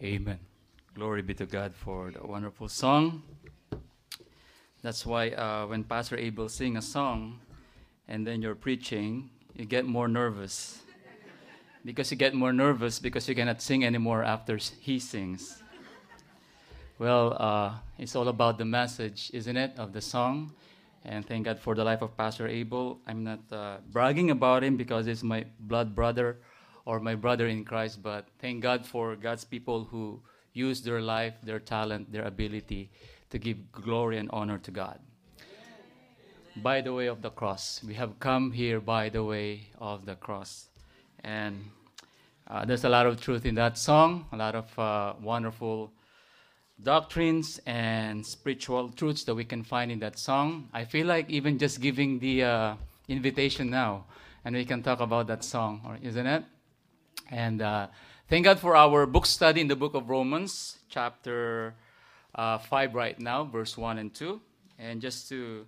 Amen. Glory be to God for the wonderful song. That's why uh, when Pastor Abel sing a song and then you're preaching, you get more nervous. because you get more nervous because you cannot sing anymore after he sings. Well, uh, it's all about the message, isn't it, of the song? And thank God for the life of Pastor Abel. I'm not uh, bragging about him because he's my blood brother or my brother in Christ, but thank God for God's people who use their life, their talent, their ability to give glory and honor to God. By the way of the cross, we have come here by the way of the cross. And uh, there's a lot of truth in that song, a lot of uh, wonderful doctrines and spiritual truths that we can find in that song. I feel like even just giving the uh, invitation now, and we can talk about that song, isn't it? And uh, thank God for our book study in the book of Romans, chapter uh, 5 right now, verse 1 and 2. And just to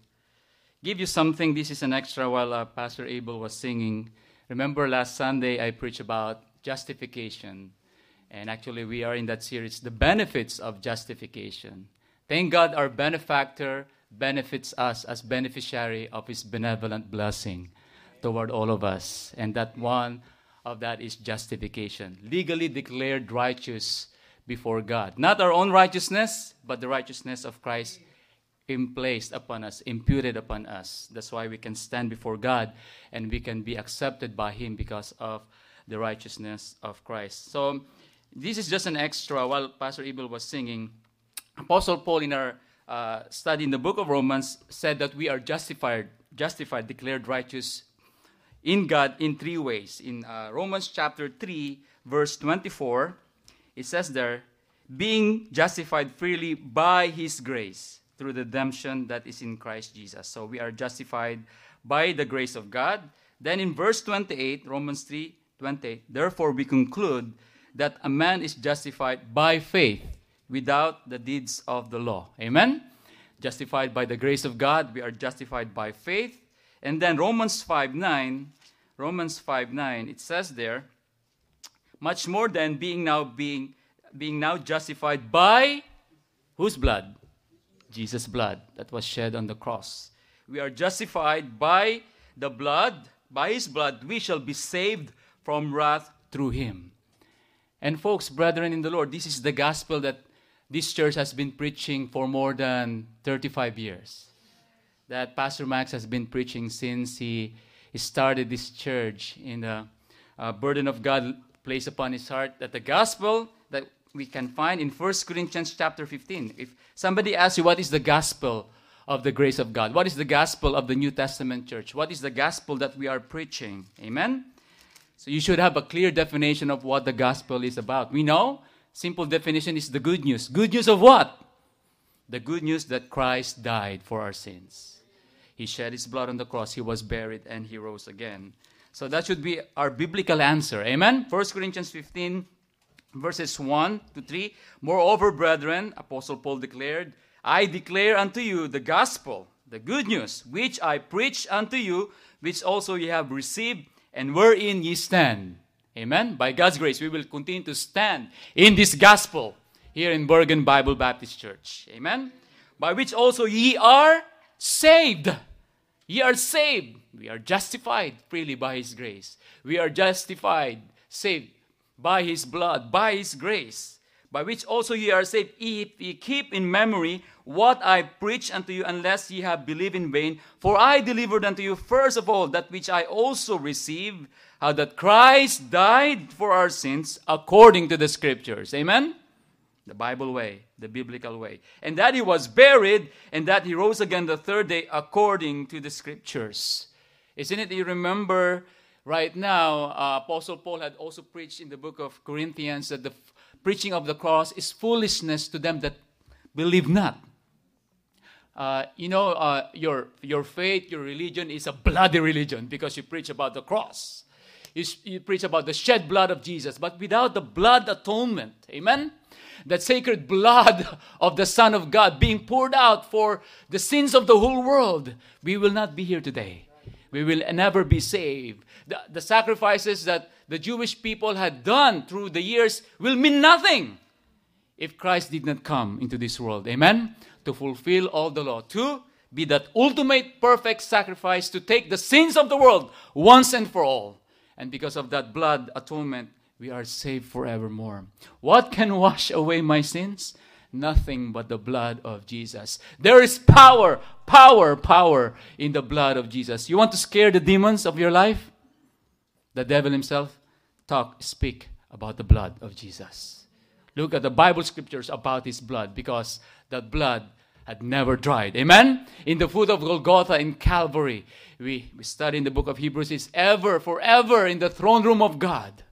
give you something, this is an extra while uh, Pastor Abel was singing. Remember last Sunday I preached about justification. And actually, we are in that series, The Benefits of Justification. Thank God our benefactor benefits us as beneficiary of his benevolent blessing toward all of us. And that one of that is justification, legally declared righteous before God. Not our own righteousness, but the righteousness of Christ placed upon us, imputed upon us. That's why we can stand before God and we can be accepted by Him because of the righteousness of Christ. So, this is just an extra while Pastor Abel was singing. Apostle Paul, in our uh, study in the book of Romans, said that we are justified, justified, declared righteous in God in three ways. In uh, Romans chapter 3, verse 24, it says there, being justified freely by his grace through the redemption that is in Christ Jesus. So we are justified by the grace of God. Then in verse 28, Romans 3 28, therefore we conclude that a man is justified by faith without the deeds of the law. Amen? Justified by the grace of God, we are justified by faith and then Romans 5 9, Romans 5 9, it says there, much more than being now being being now justified by whose blood? Jesus' blood that was shed on the cross. We are justified by the blood, by his blood, we shall be saved from wrath through him. And folks, brethren in the Lord, this is the gospel that this church has been preaching for more than 35 years that Pastor Max has been preaching since he, started this church in the uh, burden of God placed upon his heart that the gospel that we can find in 1 Corinthians chapter 15. If somebody asks you what is the gospel of the grace of God, what is the gospel of the New Testament church, what is the gospel that we are preaching? Amen? So you should have a clear definition of what the gospel is about. We know, simple definition is the good news. Good news of what? The good news that Christ died for our sins. He shed his blood on the cross, he was buried, and he rose again. So that should be our biblical answer. Amen? 1 Corinthians 15, verses 1 to 3. Moreover, brethren, Apostle Paul declared, I declare unto you the gospel, the good news, which I preach unto you, which also ye have received, and wherein ye stand. Amen? By God's grace, we will continue to stand in this gospel here in Bergen Bible Baptist Church. Amen? By which also ye are saved. Ye are saved. We are justified freely by His grace. We are justified, saved by His blood, by His grace, by which also ye are saved, if ye keep in memory what I preach unto you, unless ye have believed in vain. For I delivered unto you first of all that which I also received, how that Christ died for our sins according to the Scriptures. Amen? The Bible way, the biblical way. And that he was buried and that he rose again the third day according to the scriptures. Isn't it you remember right now, uh, Apostle Paul had also preached in the book of Corinthians that the f- preaching of the cross is foolishness to them that believe not. Uh, you know, uh, your, your faith, your religion is a bloody religion because you preach about the cross. You, preach about the shed blood of Jesus, but without the blood atonement, amen? that sacred blood of the Son of God being poured out for the sins of the whole world, we will not be here today. We will never be saved. The, the sacrifices that the Jewish people had done through the years will mean nothing if Christ did not come into this world. Amen? To fulfill all the law. To be that ultimate perfect sacrifice to take the sins of the world once and for all. And because of that blood atonement, we are saved forevermore. What can wash away my sins? Nothing but the blood of Jesus. There is power, power, power in the blood of Jesus. You want to scare the demons of your life? The devil himself? Talk, speak about the blood of Jesus. Look at the Bible scriptures about his blood because that blood had never dried. Amen? In the foot of Golgotha in Calvary, we, we study in the book of Hebrews, is ever, forever in the throne room of God.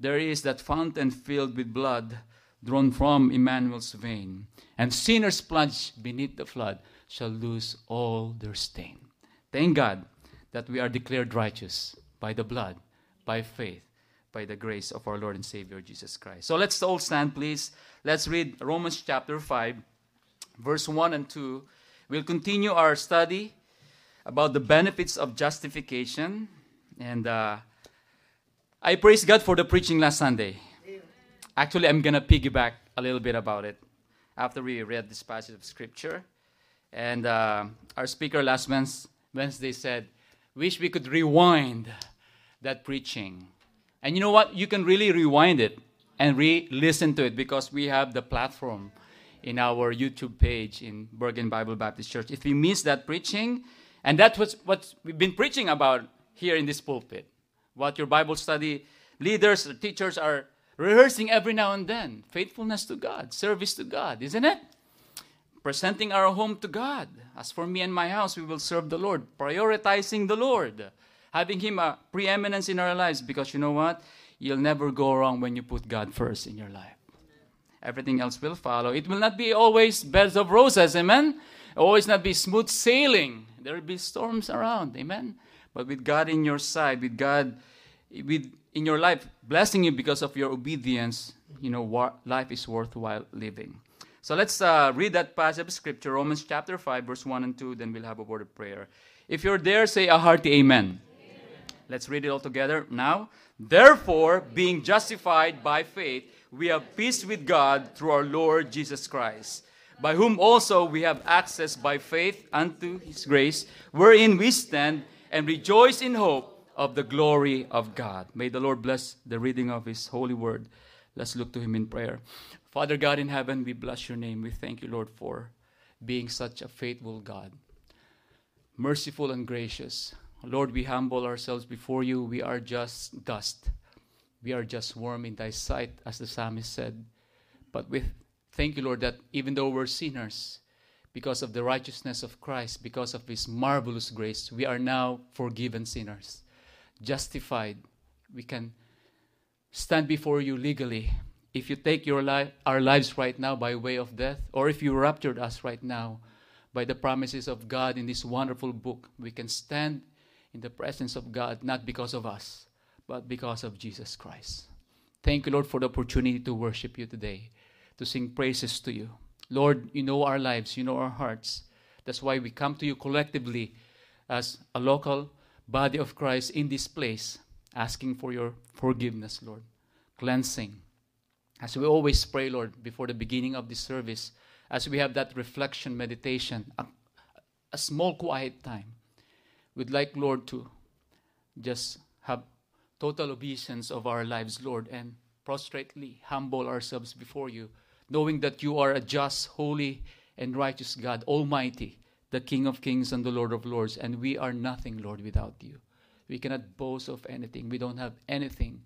There is that fountain filled with blood drawn from Emmanuel's vein, and sinners plunged beneath the flood shall lose all their stain. Thank God that we are declared righteous by the blood, by faith, by the grace of our Lord and Savior Jesus Christ. So let's all stand, please. Let's read Romans chapter 5, verse 1 and 2. We'll continue our study about the benefits of justification. And uh, I praise God for the preaching last Sunday. Actually, I'm going to piggyback a little bit about it after we read this passage of Scripture. And uh, our speaker last Wednesday said, Wish we could rewind that preaching. And you know what? You can really rewind it and re listen to it because we have the platform in our YouTube page in Bergen Bible Baptist Church. If you miss that preaching, and that's what, what we've been preaching about here in this pulpit, what your Bible study leaders, teachers are rehearsing every now and then faithfulness to God, service to God, isn't it? Presenting our home to God. As for me and my house, we will serve the Lord, prioritizing the Lord, having Him a preeminence in our lives because you know what? You'll never go wrong when you put God first in your life. Everything else will follow. It will not be always beds of roses, amen? Always not be smooth sailing. There will be storms around, amen? But with God in your side, with God with in your life blessing you because of your obedience, you know, life is worthwhile living. So let's uh, read that passage of scripture, Romans chapter 5, verse 1 and 2, then we'll have a word of prayer. If you're there, say a hearty amen. amen. Let's read it all together now. Therefore, being justified by faith, we have peace with God through our Lord Jesus Christ, by whom also we have access by faith unto his grace, wherein we stand and rejoice in hope of the glory of God. May the Lord bless the reading of His holy word. Let's look to Him in prayer. Father God in heaven, we bless your name. We thank you, Lord, for being such a faithful God, merciful and gracious. Lord, we humble ourselves before you. We are just dust. We are just worm in thy sight, as the psalmist said. But we thank you, Lord, that even though we're sinners, because of the righteousness of Christ, because of his marvelous grace, we are now forgiven sinners justified. We can stand before you legally. If you take your life, our lives right now by way of death, or if you raptured us right now by the promises of God in this wonderful book, we can stand in the presence of God not because of us, but because of Jesus Christ. Thank you, Lord, for the opportunity to worship you today, to sing praises to you. Lord, you know our lives, you know our hearts. That's why we come to you collectively as a local body of Christ in this place, asking for your forgiveness, Lord, cleansing. As we always pray, Lord, before the beginning of this service, as we have that reflection, meditation, a, a small quiet time, we'd like, Lord, to just have total obedience of our lives, Lord, and prostrately humble ourselves before you, knowing that you are a just, holy, and righteous God, Almighty, the King of kings and the Lord of lords, and we are nothing, Lord, without you. We cannot boast of anything. We don't have anything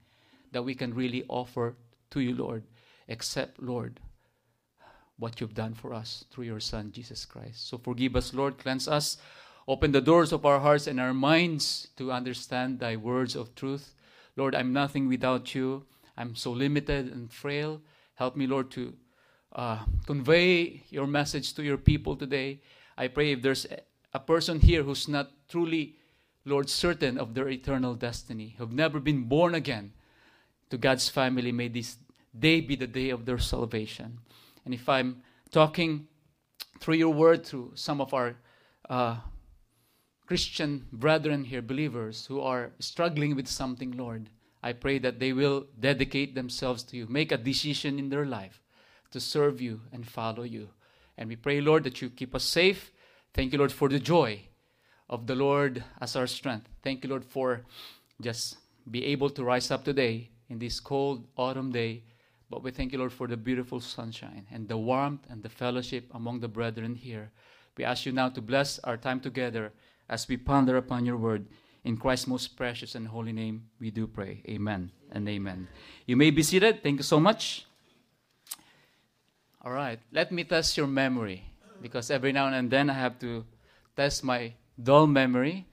that we can really offer to you, Lord, except, Lord, what you've done for us through your Son, Jesus Christ. So forgive us, Lord, cleanse us, open the doors of our hearts and our minds to understand thy words of truth. Lord, I'm nothing without you. I'm so limited and frail. Help me, Lord, to uh, convey your message to your people today. I pray if there's a person here who's not truly, Lord, certain of their eternal destiny, who've never been born again to God's family, may this day be the day of their salvation. And if I'm talking through your word, through some of our uh, Christian brethren here, believers who are struggling with something, Lord, I pray that they will dedicate themselves to you, make a decision in their life to serve you and follow you. And we pray, Lord, that you keep us safe. Thank you, Lord, for the joy of the Lord as our strength. Thank you, Lord, for just be able to rise up today in this cold autumn day. But we thank you, Lord, for the beautiful sunshine and the warmth and the fellowship among the brethren here. We ask you now to bless our time together as we ponder upon your word. In Christ's most precious and holy name, we do pray. Amen and amen. You may be seated. Thank you so much. All right, let me test your memory because every now and then I have to test my dull memory.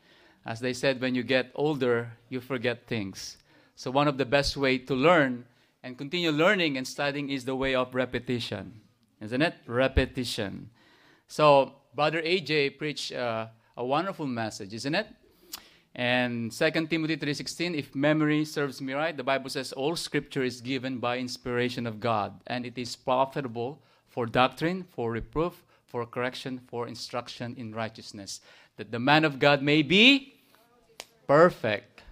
As they said, when you get older, you forget things. So, one of the best way to learn and continue learning and studying is the way of repetition, isn't it? Repetition. So, Brother AJ preached uh, a wonderful message, isn't it? And 2 Timothy 3:16, if memory serves me right, the Bible says all scripture is given by inspiration of God, and it is profitable for doctrine, for reproof, for correction, for instruction in righteousness, that the man of God may be perfect,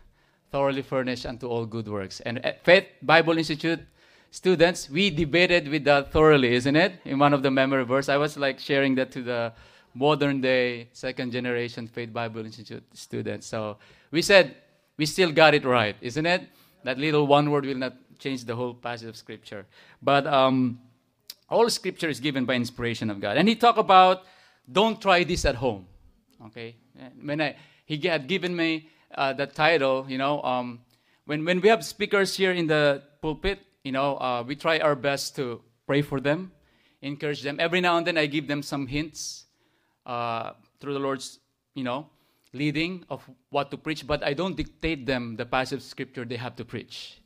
thoroughly furnished unto all good works. And at Faith Bible Institute students, we debated with that thoroughly, isn't it? In one of the memory verse, I was like sharing that to the modern day second generation Faith Bible Institute students. So we said we still got it right, isn't it? That little one word will not change the whole passage of scripture. But um, all scripture is given by inspiration of God. And he talked about don't try this at home. Okay? When I, he had given me uh, that title, you know, um, when, when we have speakers here in the pulpit, you know, uh, we try our best to pray for them, encourage them. Every now and then I give them some hints uh, through the Lord's, you know, leading of what to preach, but I don't dictate them the passage scripture they have to preach.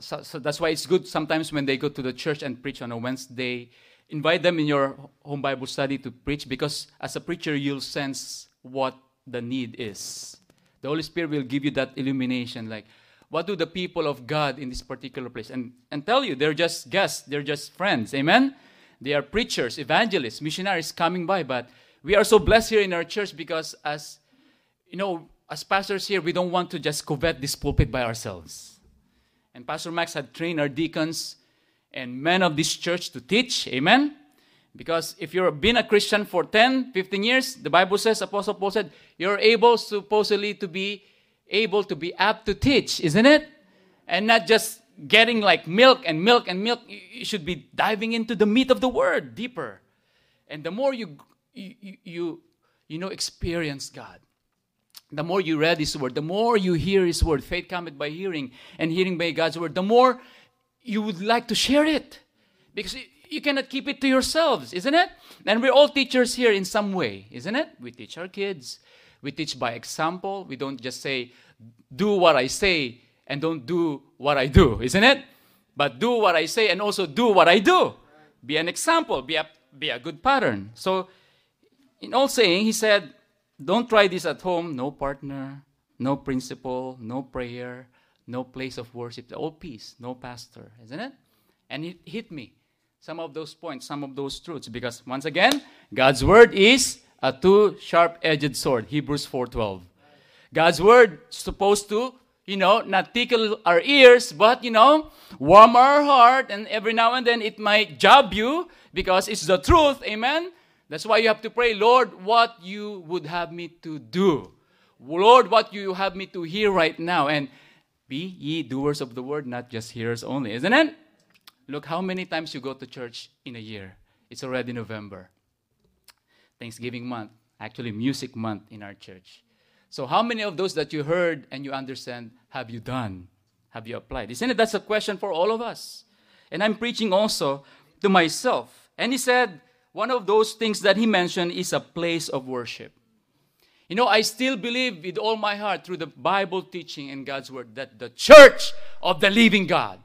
So, so, that's why it's good sometimes when they go to the church and preach on a Wednesday, invite them in your home Bible study to preach because as a preacher, you'll sense what the need is. The Holy Spirit will give you that illumination like, what do the people of God in this particular place? And, and tell you, they're just guests, they're just friends. Amen? They are preachers, evangelists, missionaries coming by, but we are so blessed here in our church because as you know as pastors here we don't want to just covet this pulpit by ourselves. And pastor max had trained our deacons and men of this church to teach amen? Because if you've been a christian for 10 15 years the bible says apostle paul said you're able supposedly to be able to be apt to teach isn't it? And not just getting like milk and milk and milk. You should be diving into the meat of the word deeper. And the more you you, you, you know, experience God. The more you read His Word, the more you hear His Word, faith cometh by hearing, and hearing by God's Word, the more you would like to share it. Because you cannot keep it to yourselves, isn't it? And we're all teachers here in some way, isn't it? We teach our kids. We teach by example. We don't just say, do what I say and don't do what I do, isn't it? But do what I say and also do what I do. Be an example, be a, be a good pattern. So in all saying, he said, Don't try this at home. No partner, no principle, no prayer, no place of worship. All peace, no pastor, isn't it? And it hit me. Some of those points, some of those truths. Because once again, God's word is a two sharp-edged sword. Hebrews 4:12. God's word supposed to, you know, not tickle our ears, but you know, warm our heart, and every now and then it might jab you because it's the truth. Amen. That's why you have to pray, Lord, what you would have me to do. Lord, what you have me to hear right now. And be ye doers of the word, not just hearers only, isn't it? Look how many times you go to church in a year. It's already November. Thanksgiving month, actually, music month in our church. So, how many of those that you heard and you understand have you done? Have you applied? Isn't it? That's a question for all of us. And I'm preaching also to myself. And he said, one of those things that he mentioned is a place of worship. You know, I still believe with all my heart through the Bible teaching and God's word that the church of the living God,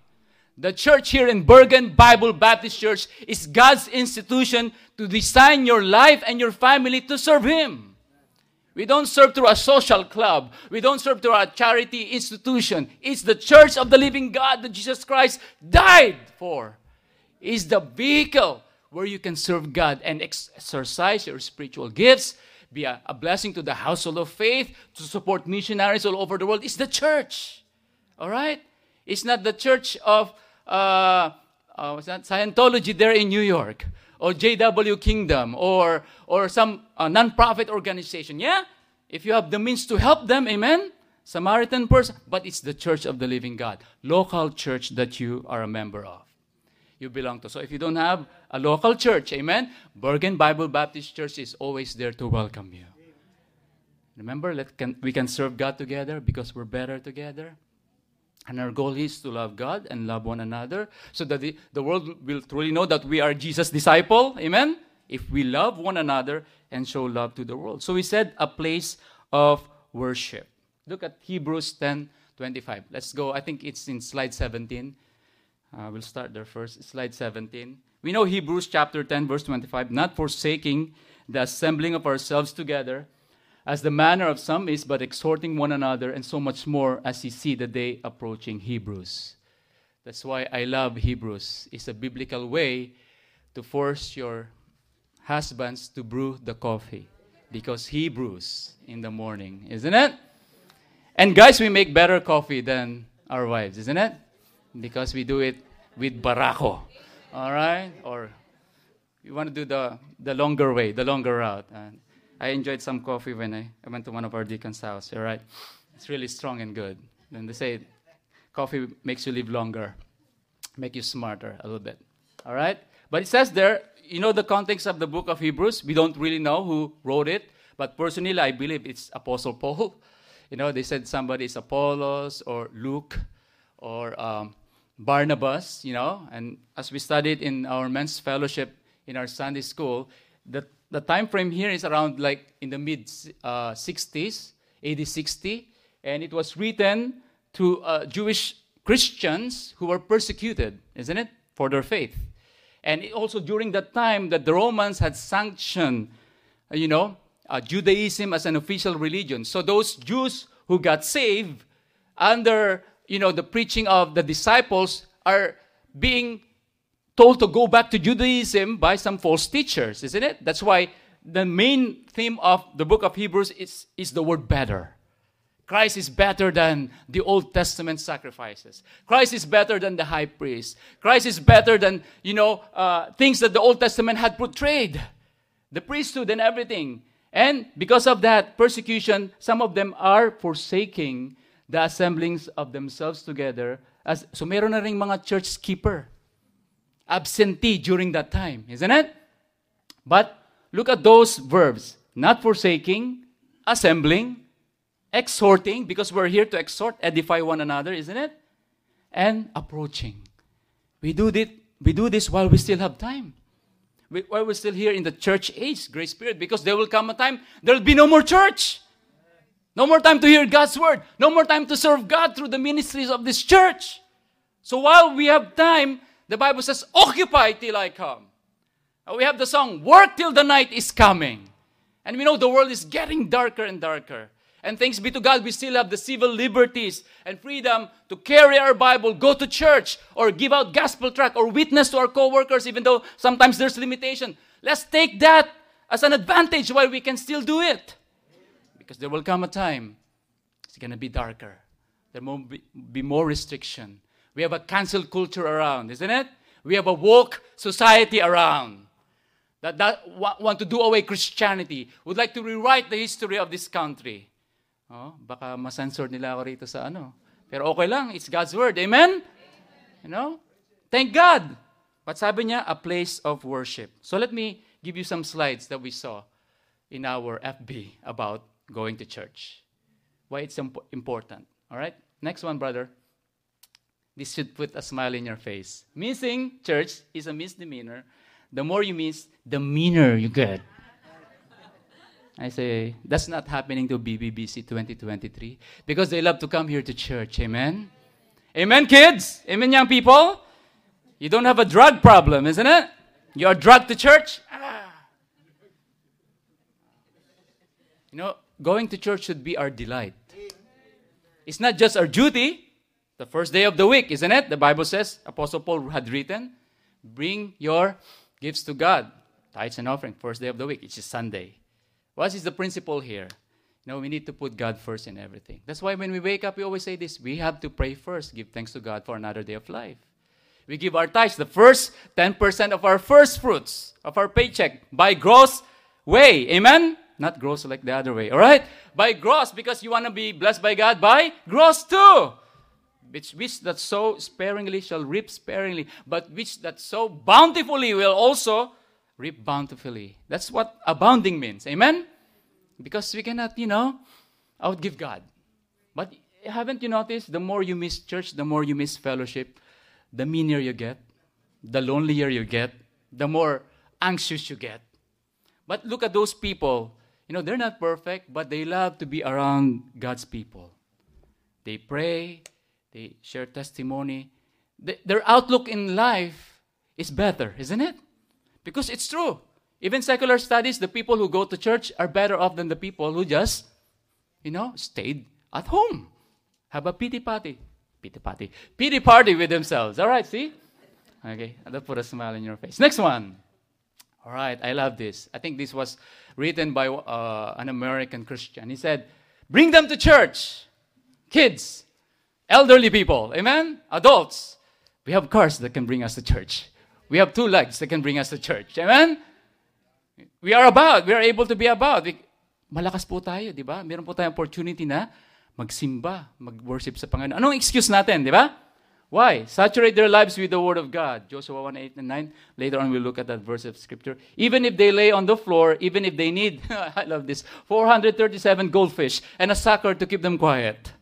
the church here in Bergen Bible Baptist Church, is God's institution to design your life and your family to serve Him. We don't serve through a social club. We don't serve through a charity institution. It's the church of the living God that Jesus Christ died for. It's the vehicle where you can serve God and exercise your spiritual gifts, be a, a, blessing to the household of faith, to support missionaries all over the world, is the church. All right? It's not the church of uh, uh? Scientology there in New York, or JW Kingdom, or, or some uh, non-profit organization. Yeah? If you have the means to help them, amen? Samaritan person, but it's the church of the living God, local church that you are a member of. You belong to. So if you don't have a local church, amen, Bergen Bible Baptist Church is always there to welcome you. Remember, let can, we can serve God together because we're better together. And our goal is to love God and love one another so that the, the world will truly know that we are Jesus' disciple. Amen? If we love one another and show love to the world. So we said a place of worship. Look at Hebrews 10 25. Let's go. I think it's in slide 17. Uh, we'll start there first. Slide 17. We know Hebrews chapter 10, verse 25, not forsaking the assembling of ourselves together, as the manner of some is, but exhorting one another, and so much more as you see the day approaching Hebrews. That's why I love Hebrews. It's a biblical way to force your husbands to brew the coffee because he brews in the morning, isn't it? And guys, we make better coffee than our wives, isn't it? Because we do it with barako, all right? Or you want to do the, the longer way, the longer route. And I enjoyed some coffee when I, I went to one of our deacons' house, all right? It's really strong and good. And they say coffee makes you live longer, make you smarter a little bit, all right? But it says there, you know the context of the book of Hebrews? We don't really know who wrote it, but personally, I believe it's Apostle Paul. You know, they said somebody is Apollos or Luke or um, Barnabas, you know. And as we studied in our men's fellowship in our Sunday school, the, the time frame here is around like in the mid uh, 60s, AD 60. And it was written to uh, Jewish Christians who were persecuted, isn't it, for their faith. And also during that time that the Romans had sanctioned, you know, uh, Judaism as an official religion. So those Jews who got saved under you know the preaching of the disciples are being told to go back to Judaism by some false teachers, isn't it? That's why the main theme of the book of Hebrews is, is the word better. Christ is better than the Old Testament sacrifices. Christ is better than the high priest. Christ is better than, you know, uh, things that the Old Testament had portrayed. The priesthood and everything. And because of that persecution, some of them are forsaking the assemblings of themselves together. As, so meron na rin mga church keeper. Absentee during that time, isn't it? But look at those verbs. Not forsaking, assembling, exhorting, because we're here to exhort, edify one another, isn't it? And approaching. We do, this, we do this while we still have time while we're still here in the church age, Grace Spirit, because there will come a time there will be no more church. No more time to hear God's word. No more time to serve God through the ministries of this church. So while we have time, the Bible says, occupy till I come. we have the song, work till the night is coming. And we know the world is getting darker and darker. And thanks be to God, we still have the civil liberties and freedom to carry our Bible, go to church, or give out gospel tract, or witness to our co-workers, even though sometimes there's limitation. Let's take that as an advantage while we can still do it. Because there will come a time it's going to be darker. There will be, more restriction. We have a cancel culture around, isn't it? We have a woke society around that, that want to do away Christianity, would like to rewrite the history of this country. Oh, baka masensor nila ako rito sa ano. Pero okay lang, it's God's word. Amen? You know? Thank God. But sabi niya, a place of worship. So let me give you some slides that we saw in our FB about going to church. Why it's imp- important. All right? Next one, brother. This should put a smile in your face. Missing church is a misdemeanor. The more you miss, the meaner you get. I say, that's not happening to BBBC 2023 because they love to come here to church. Amen? Amen, kids? Amen, young people? You don't have a drug problem, isn't it? You are drugged to church? Ah. You know, going to church should be our delight. It's not just our duty, the first day of the week, isn't it? The Bible says, Apostle Paul had written, bring your gifts to God. Tithes and offering, first day of the week, which is Sunday. What is the principle here? Know, we need to put God first in everything. That's why when we wake up, we always say this we have to pray first, give thanks to God for another day of life. We give our tithes, the first 10% of our first fruits of our paycheck by gross way. Amen? Not gross like the other way. All right? By gross, because you want to be blessed by God by gross too. Which, which that sow sparingly shall reap sparingly, but which that sow bountifully will also reap bountifully. That's what abounding means. Amen? Because we cannot, you know, outgive God. But haven't you noticed? The more you miss church, the more you miss fellowship, the meaner you get, the lonelier you get, the more anxious you get. But look at those people. You know, they're not perfect, but they love to be around God's people. They pray, they share testimony. their outlook in life is better, isn't it? Because it's true. Even secular studies, the people who go to church are better off than the people who just, you know, stayed at home. Have a pity party. Pity party. Pity party with themselves. All right, see? Okay, that put a smile on your face. Next one. All right, I love this. I think this was written by uh, an American Christian. He said, Bring them to church. Kids, elderly people, amen? Adults. We have cars that can bring us to church. We have two legs that can bring us to church. Amen? We are about. We are able to be about. We, malakas po tayo, di ba? Meron po tayong opportunity na magsimba, mag-worship sa Panginoon. Anong excuse natin, di ba? Why? Saturate their lives with the Word of God. Joshua 1, 8 and 9. Later on, we'll look at that verse of Scripture. Even if they lay on the floor, even if they need, I love this, 437 goldfish and a sucker to keep them quiet.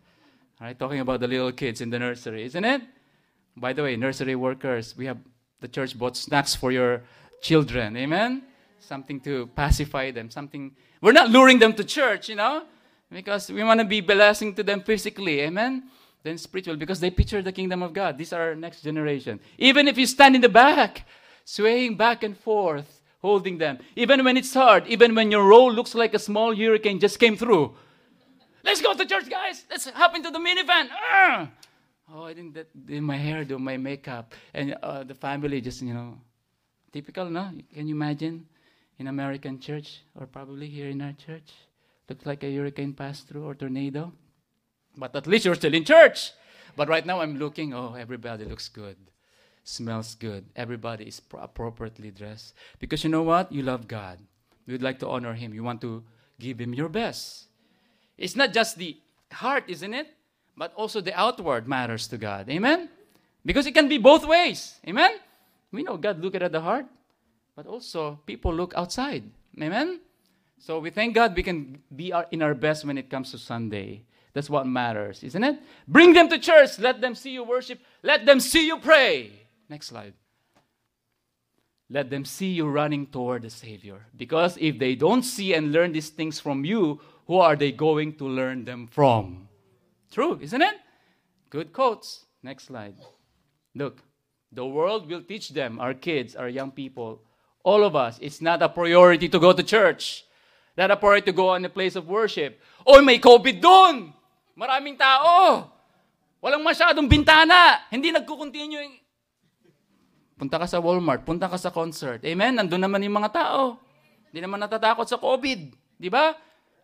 All right, talking about the little kids in the nursery, isn't it? By the way, nursery workers, we have the church bought snacks for your children. Amen? Something to pacify them. Something. We're not luring them to church, you know, because we want to be blessing to them physically. Amen? Then spiritual, because they picture the kingdom of God. These are our next generation. Even if you stand in the back, swaying back and forth, holding them. Even when it's hard, even when your role looks like a small hurricane just came through. Let's go to church, guys. Let's hop into the minivan. Uh! Oh, I didn't do my hair, do my makeup, and uh, the family just you know, typical, no? Can you imagine in American church or probably here in our church? Looks like a hurricane passed through or tornado, but at least you're still in church. But right now I'm looking. Oh, everybody looks good, smells good. Everybody is pro- appropriately dressed because you know what? You love God. You'd like to honor Him. You want to give Him your best. It's not just the heart, isn't it? but also the outward matters to God. Amen? Because it can be both ways. Amen? We know God look at the heart, but also people look outside. Amen? So we thank God we can be our, in our best when it comes to Sunday. That's what matters, isn't it? Bring them to church. Let them see you worship. Let them see you pray. Next slide. Let them see you running toward the Savior. Because if they don't see and learn these things from you, who are they going to learn them from? True, isn't it? Good quotes. Next slide. Look, the world will teach them, our kids, our young people, all of us, it's not a priority to go to church. Not a priority to go on a place of worship. Oh, may COVID doon! Maraming tao! Walang masyadong bintana! Hindi nagkukontinue. Punta ka sa Walmart, punta ka sa concert. Amen? Nandun naman yung mga tao. Hindi naman natatakot sa COVID. Di ba?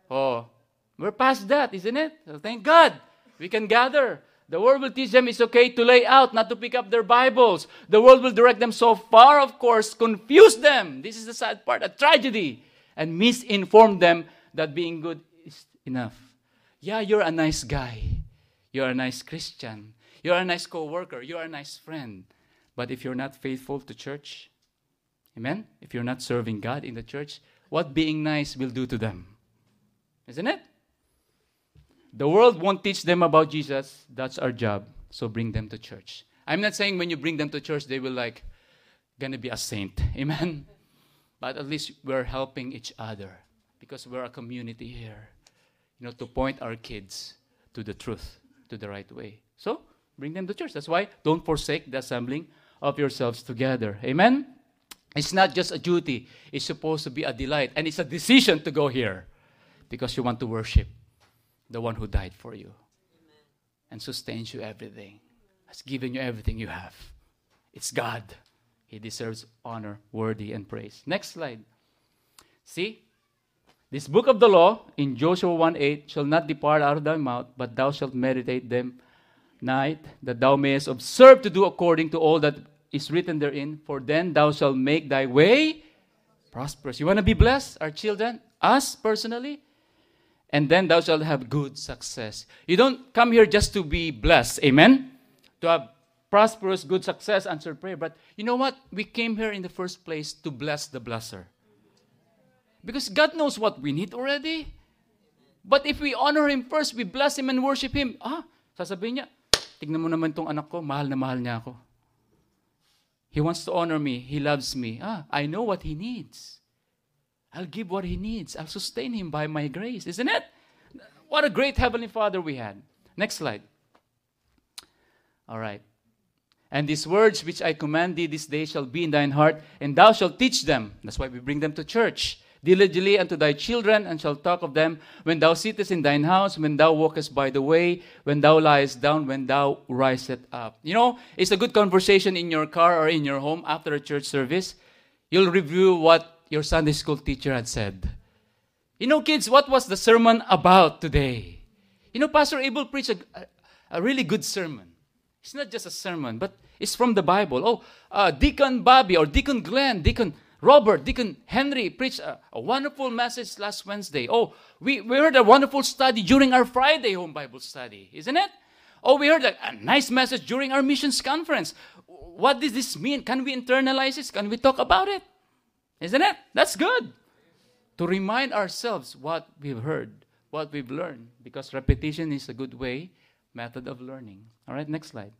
Oh, we're past that, isn't it? So thank God. We can gather. The world will teach them it's okay to lay out, not to pick up their Bibles. The world will direct them so far, of course, confuse them. This is the sad part, a tragedy, and misinform them that being good is enough. Yeah, you're a nice guy. You're a nice Christian. You're a nice co worker. You're a nice friend. But if you're not faithful to church, amen? If you're not serving God in the church, what being nice will do to them? Isn't it? The world won't teach them about Jesus. That's our job. So bring them to church. I'm not saying when you bring them to church, they will like, gonna be a saint. Amen? But at least we're helping each other because we're a community here. You know, to point our kids to the truth, to the right way. So bring them to church. That's why don't forsake the assembling of yourselves together. Amen? It's not just a duty, it's supposed to be a delight. And it's a decision to go here because you want to worship the one who died for you Amen. and sustains you everything, has given you everything you have. It's God. He deserves honor, worthy, and praise. Next slide. See? This book of the law in Joshua 1 8 shall not depart out of thy mouth, but thou shalt meditate them night, that thou mayest observe to do according to all that is written therein, for then thou shalt make thy way prosperous. You want to be blessed, our children? Us personally? And then thou shalt have good success. You don't come here just to be blessed. Amen? To have prosperous, good success, answered prayer. But you know what? We came here in the first place to bless the blesser. Because God knows what we need already. But if we honor Him first, we bless Him and worship Him, ah, sasabihin niya, tignan mo naman tong anak ko, mahal na mahal niya ako. He wants to honor me. He loves me. Ah, I know what he needs. I'll give what he needs. I'll sustain him by my grace. Isn't it? What a great Heavenly Father we had. Next slide. All right. And these words which I command thee this day shall be in thine heart, and thou shalt teach them. That's why we bring them to church diligently unto thy children, and shall talk of them when thou sittest in thine house, when thou walkest by the way, when thou liest down, when thou risest up. You know, it's a good conversation in your car or in your home after a church service. You'll review what your Sunday school teacher had said. You know, kids, what was the sermon about today? You know, Pastor Abel preached a, a, a really good sermon. It's not just a sermon, but it's from the Bible. Oh, uh, Deacon Bobby or Deacon Glenn, Deacon Robert, Deacon Henry preached a, a, wonderful message last Wednesday. Oh, we, we heard a wonderful study during our Friday home Bible study, isn't it? Oh, we heard a, a nice message during our missions conference. What does this mean? Can we internalize this? Can we talk about it? Isn't it? That's good. To remind ourselves what we've heard, what we've learned, because repetition is a good way, method of learning. All right, next slide.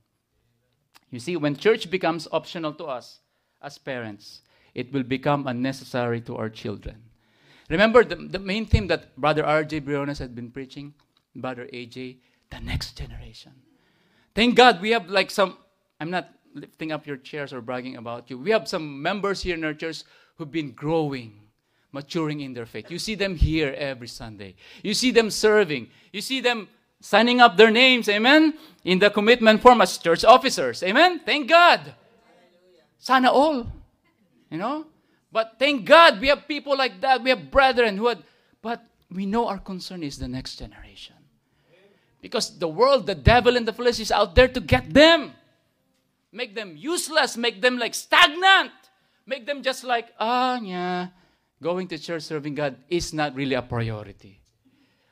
You see, when church becomes optional to us as parents, it will become unnecessary to our children. Remember the, the main theme that Brother R.J. Briones had been preaching, Brother A.J., the next generation. Thank God we have like some, I'm not lifting up your chairs or bragging about you. We have some members here in our church who've been growing, maturing in their faith. You see them here every Sunday. You see them serving. You see them signing up their names, amen, in the commitment form as church officers. Amen? Thank God. Sana all. You know? But thank God we have people like that. We have brethren who had, but we know our concern is the next generation. Because the world, the devil, and the flesh is out there to get them. Make them useless, make them like stagnant, make them just like, ah, yeah, going to church serving God is not really a priority.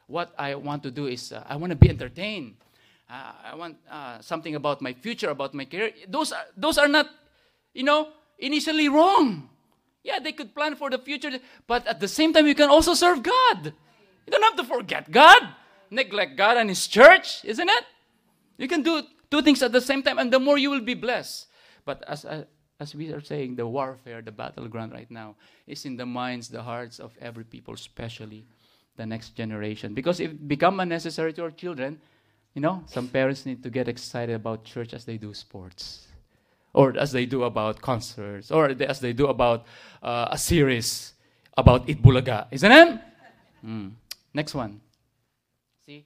What I want to do is, uh, I want to be entertained. Uh, I want uh, something about my future, about my career. Those are, those are not, you know, initially wrong. Yeah, they could plan for the future, but at the same time, you can also serve God. You don't have to forget God, neglect God and His church, isn't it? You can do two things at the same time, and the more you will be blessed. But as, uh, as we are saying, the warfare, the battleground right now is in the minds, the hearts of every people, especially the next generation. Because if it become unnecessary to our children, you know, some parents need to get excited about church as they do sports or as they do about concerts, or as they do about uh, a series about Eat Bulaga. Isn't it? Mm. Next one. See,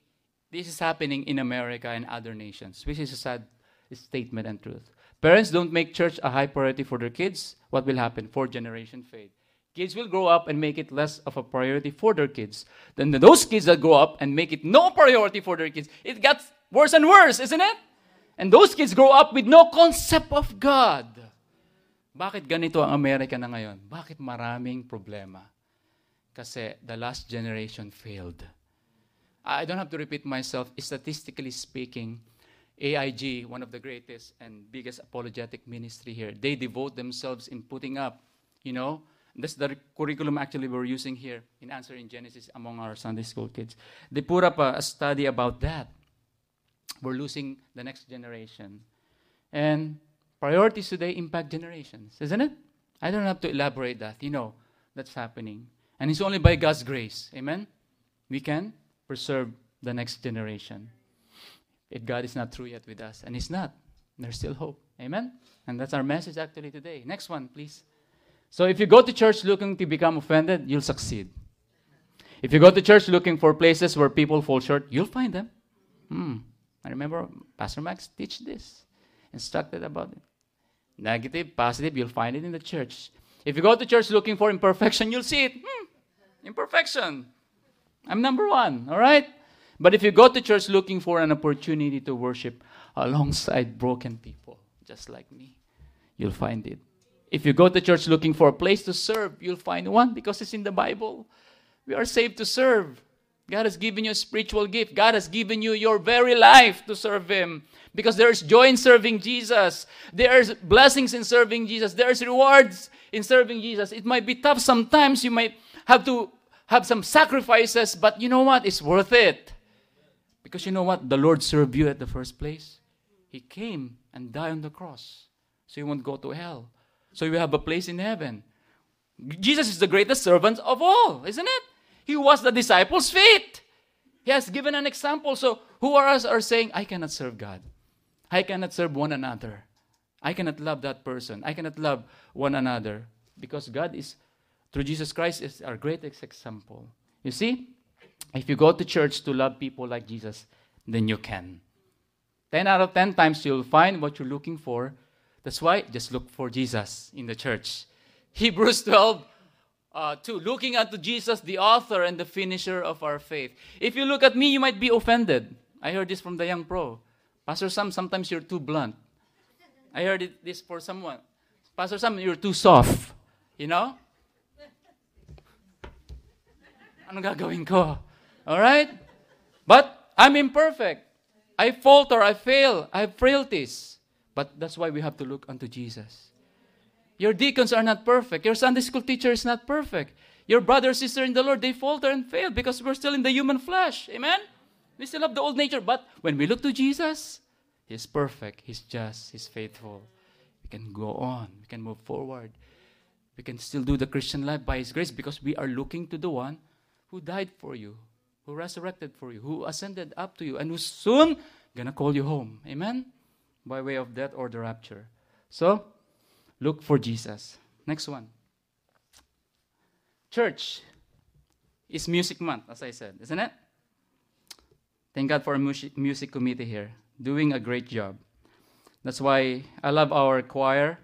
this is happening in America and other nations, which is a sad statement and truth. Parents don't make church a high priority for their kids. What will happen? Fourth generation fade. Kids will grow up and make it less of a priority for their kids. Then those kids that grow up and make it no priority for their kids, it gets worse and worse, isn't it? And those kids grow up with no concept of God. Bakit ganito ang Amerika na ngayon? Bakit maraming problema? Kasi the last generation failed. I don't have to repeat myself. Statistically speaking, AIG, one of the greatest and biggest apologetic ministry here, they devote themselves in putting up, you know, that's the curriculum actually we're using here in Answer in Genesis among our Sunday school kids. They put up a, a study about that we're losing the next generation. And priorities today impact generations, isn't it? I don't have to elaborate that. You know that's happening. And it's only by God's grace, amen, we can preserve the next generation. If God is not through yet with us, and He's not, there's still hope. Amen? And that's our message actually today. Next one, please. So if you go to church looking to become offended, you'll succeed. If you go to church looking for places where people fall short, you'll find them. Hmm. I remember Pastor Max teach this, instructed about it. Negative, positive, you'll find it in the church. If you go to church looking for imperfection, you'll see it. Hmm, imperfection. I'm number one, all right? But if you go to church looking for an opportunity to worship alongside broken people, just like me, you'll find it. If you go to church looking for a place to serve, you'll find one because it's in the Bible. We are saved to serve. God has given you a spiritual gift. God has given you your very life to serve Him. Because there's joy in serving Jesus. There's blessings in serving Jesus. There's rewards in serving Jesus. It might be tough sometimes. You might have to have some sacrifices, but you know what? It's worth it. Because you know what? The Lord served you at the first place. He came and died on the cross. So you won't go to hell. So you have a place in heaven. Jesus is the greatest servant of all, isn't it? He was the disciples' feet. He has given an example. So who are us are saying, I cannot serve God. I cannot serve one another. I cannot love that person. I cannot love one another. Because God is, through Jesus Christ, is our greatest example. You see, if you go to church to love people like Jesus, then you can. 10 out of 10 times you'll find what you're looking for. That's why just look for Jesus in the church. Hebrews 12 uh, 2. Looking unto Jesus, the author and the finisher of our faith. If you look at me, you might be offended. I heard this from the young pro. Pastor Sam, sometimes you're too blunt. I heard it, this for someone. Pastor Sam, you're too soft. You know? Ano gagawin ko? Alright? But I'm imperfect. I falter, I fail, I have frailties. But that's why we have to look unto Jesus. Your deacons are not perfect. Your Sunday school teacher is not perfect. Your brother, sister in the Lord, they falter and fail because we're still in the human flesh. Amen? We still have the old nature. But when we look to Jesus, He's perfect, He's just, He's faithful. We can go on, we can move forward. We can still do the Christian life by His grace because we are looking to the one who died for you, who resurrected for you, who ascended up to you, and who's soon gonna call you home. Amen? By way of death or the rapture. So, Look for Jesus. Next one. Church is music month, as I said, isn't it? Thank God for a music, music committee here, doing a great job. That's why I love our choir.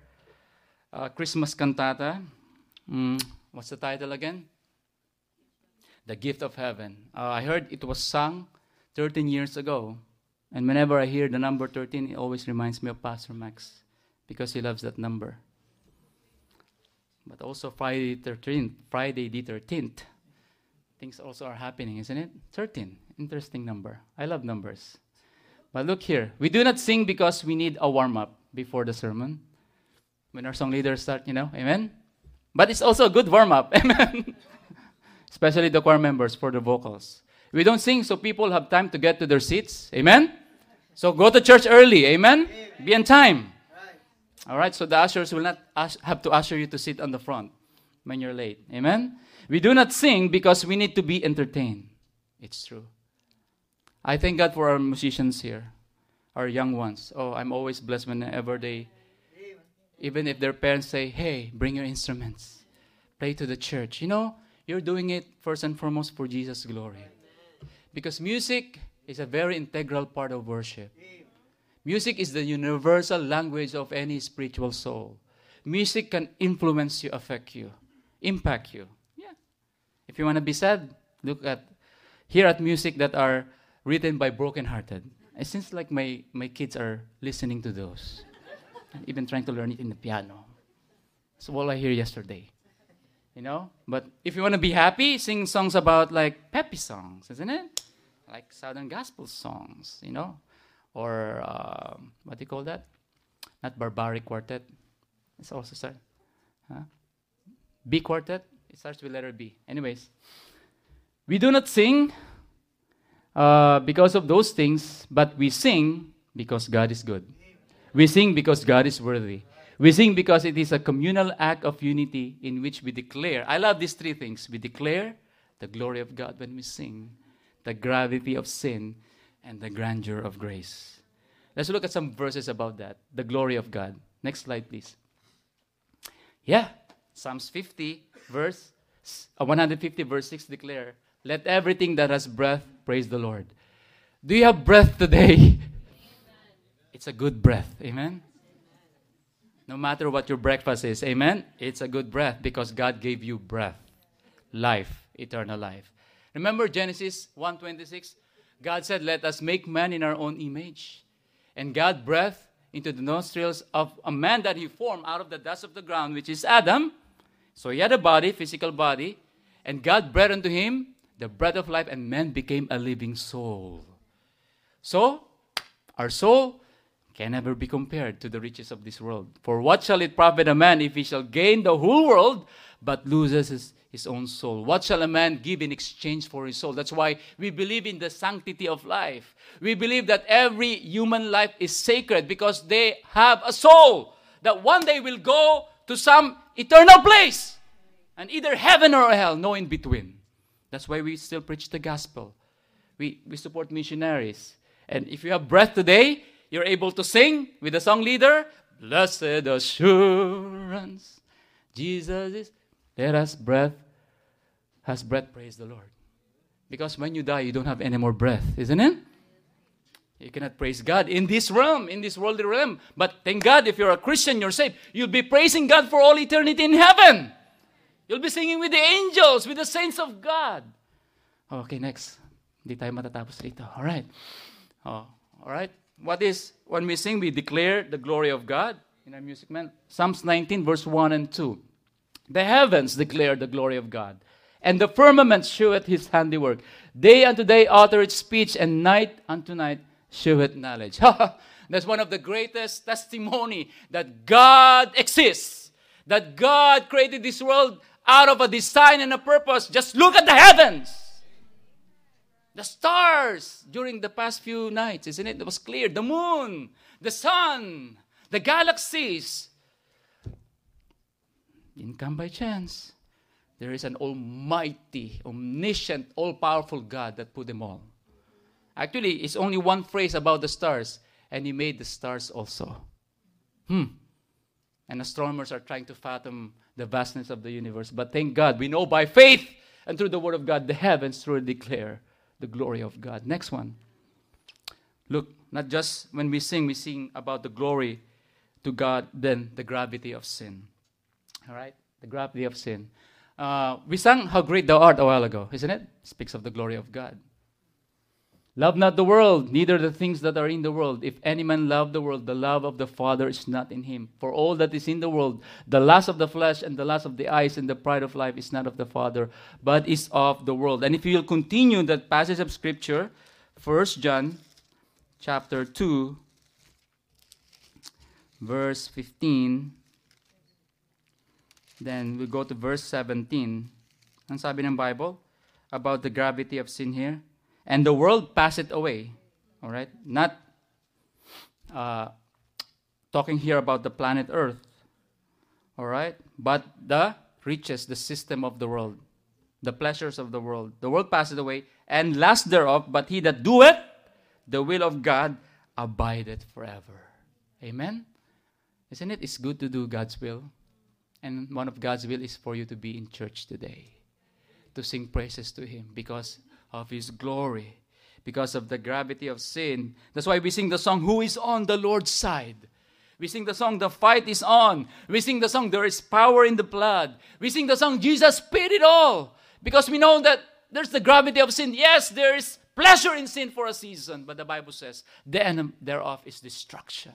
Uh, Christmas cantata. Mm, what's the title again? The Gift of Heaven. Uh, I heard it was sung 13 years ago. And whenever I hear the number 13, it always reminds me of Pastor Max because he loves that number. But also Friday the 13th, Friday the 13th, things also are happening, isn't it? 13, interesting number. I love numbers. But look here, we do not sing because we need a warm up before the sermon. When our song leaders start, you know, amen? But it's also a good warm up, amen? Especially the choir members for the vocals. We don't sing so people have time to get to their seats, amen? So go to church early, amen? amen. Be on time. All right, so the ushers will not have to usher you to sit on the front when you're late. Amen? We do not sing because we need to be entertained. It's true. I thank God for our musicians here, our young ones. Oh, I'm always blessed whenever they, even if their parents say, hey, bring your instruments, play to the church. You know, you're doing it first and foremost for Jesus' glory. Because music is a very integral part of worship. Music is the universal language of any spiritual soul. Music can influence you, affect you, impact you. Yeah. If you want to be sad, look at here at music that are written by brokenhearted. It seems like my, my kids are listening to those. and even trying to learn it in the piano. That's all I hear yesterday. You know? But if you want to be happy, sing songs about like peppy songs, isn't it? Like Southern gospel songs, you know? Or uh, what do you call that? Not barbaric quartet. It's also start. Huh? B quartet. It starts with letter B. Anyways, we do not sing uh, because of those things, but we sing because God is good. We sing because God is worthy. We sing because it is a communal act of unity in which we declare. I love these three things. We declare the glory of God when we sing, the gravity of sin, and the grandeur of grace. Let's look at some verses about that. The glory of God. Next slide, please. Yeah, Psalms 50, verse uh, 150, verse 6 declare, Let everything that has breath praise the Lord. Do you have breath today? It's a good breath. Amen? No matter what your breakfast is, amen? It's a good breath because God gave you breath, life, eternal life. Remember Genesis 1:26? God said, Let us make man in our own image. And God breathed into the nostrils of a man that he formed out of the dust of the ground, which is Adam. So he had a body, physical body, and God breathed unto him the breath of life, and man became a living soul. So, our soul can never be compared to the riches of this world. For what shall it profit a man if he shall gain the whole world but loses his, his own soul? What shall a man give in exchange for his soul? That's why we believe in the sanctity of life. We believe that every human life is sacred because they have a soul that one day will go to some eternal place and either heaven or hell, no in between. That's why we still preach the gospel. We, we support missionaries. And if you have breath today, you're able to sing with the song leader, Blessed assurance, Jesus is. Let us breath, has breath, praise the Lord. Because when you die, you don't have any more breath, isn't it? You cannot praise God in this realm, in this worldly realm. But thank God, if you're a Christian, you're saved. You'll be praising God for all eternity in heaven. You'll be singing with the angels, with the saints of God. Oh, okay, next. Hindi tayo matatapos rito. All right. Oh, all right. What is, when we sing, we declare the glory of God in our music, man. Psalms 19, verse 1 and 2. The heavens declare the glory of God, and the firmament sheweth his handiwork. Day unto day uttereth speech, and night unto night sheweth knowledge. That's one of the greatest testimony that God exists, that God created this world out of a design and a purpose. Just look at the heavens. The stars during the past few nights, isn't it? It was clear. The moon, the sun, the galaxies. Didn't come by chance. There is an almighty, omniscient, all powerful God that put them all. Actually, it's only one phrase about the stars, and He made the stars also. Hmm. And astronomers are trying to fathom the vastness of the universe. But thank God, we know by faith and through the Word of God, the heavens truly declare the glory of God. Next one. Look, not just when we sing, we sing about the glory to God, then the gravity of sin. All right? The gravity of sin. Uh, we sang How Great Thou Art a while ago, isn't it? Speaks of the glory of God. Love not the world, neither the things that are in the world. If any man love the world, the love of the Father is not in him. For all that is in the world, the lust of the flesh and the lust of the eyes and the pride of life is not of the Father, but is of the world. And if you will continue that passage of Scripture, 1 John chapter 2, verse 15, then we go to verse 17. Ang sabi ng Bible about the gravity of sin here? and the world passeth away. All right? Not uh, talking here about the planet Earth. All right? But the riches, the system of the world, the pleasures of the world. The world passeth away, and last thereof, but he that doeth the will of God abideth forever. Amen? Isn't it? It's good to do God's will. And one of God's will is for you to be in church today, to sing praises to Him, because of His glory because of the gravity of sin. That's why we sing the song, Who is on the Lord's side? We sing the song, The fight is on. We sing the song, There is power in the blood. We sing the song, Jesus paid it all. Because we know that there's the gravity of sin. Yes, there is pleasure in sin for a season, but the Bible says, The end thereof is destruction.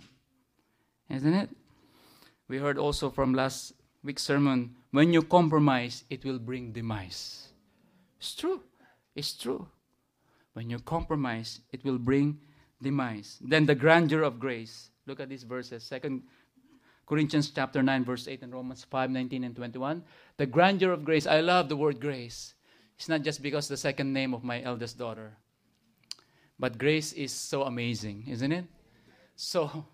Isn't it? We heard also from last week's sermon, when you compromise, it will bring demise. It's true. It's true. When you compromise, it will bring demise. Then the grandeur of grace. Look at these verses. Second Corinthians chapter 9, verse 8, and Romans 5, 19 and 21. The grandeur of grace. I love the word grace. It's not just because the second name of my eldest daughter. But grace is so amazing, isn't it? So,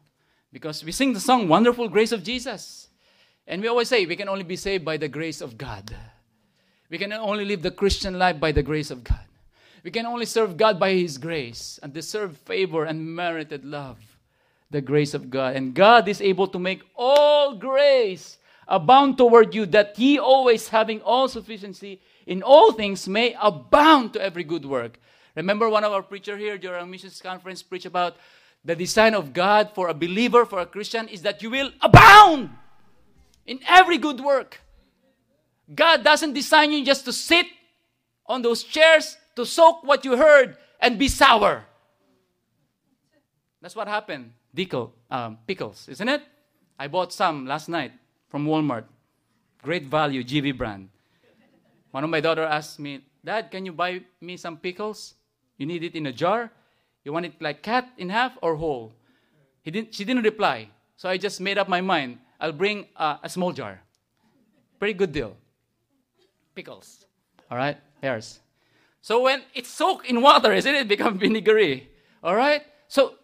because we sing the song, Wonderful Grace of Jesus. And we always say we can only be saved by the grace of God. We can only live the Christian life by the grace of God. We can only serve God by His grace and deserve favor and merited love. The grace of God. And God is able to make all grace abound toward you, that ye always having all sufficiency in all things may abound to every good work. Remember one of our preacher here during our missions conference preached about the design of God for a believer, for a Christian, is that you will abound in every good work. God doesn't design you just to sit on those chairs to soak what you heard and be sour. That's what happened. Dickle, um, pickles, isn't it? I bought some last night from Walmart. Great value, GV brand. One of my daughter asked me, Dad, can you buy me some pickles? You need it in a jar? You want it like cut in half or whole? He didn't, she didn't reply. So I just made up my mind. I'll bring uh, a small jar. Pretty good deal. Pickles. All right? Here's. So when it's soaked in water, isn't it? Become vinegary. All right? So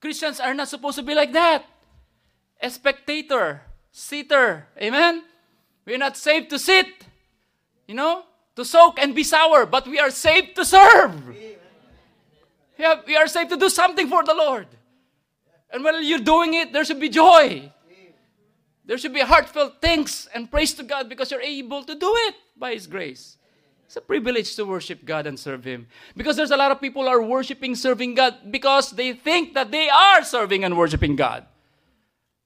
Christians are not supposed to be like that. A spectator, sitter. Amen? We're not saved to sit, you know, to soak and be sour, but we are saved to serve. Yeah, we are saved to do something for the Lord. And while you're doing it, there should be joy. There should be heartfelt thanks and praise to God because you're able to do it by His grace. It's a privilege to worship God and serve Him. Because there's a lot of people are worshiping, serving God because they think that they are serving and worshiping God.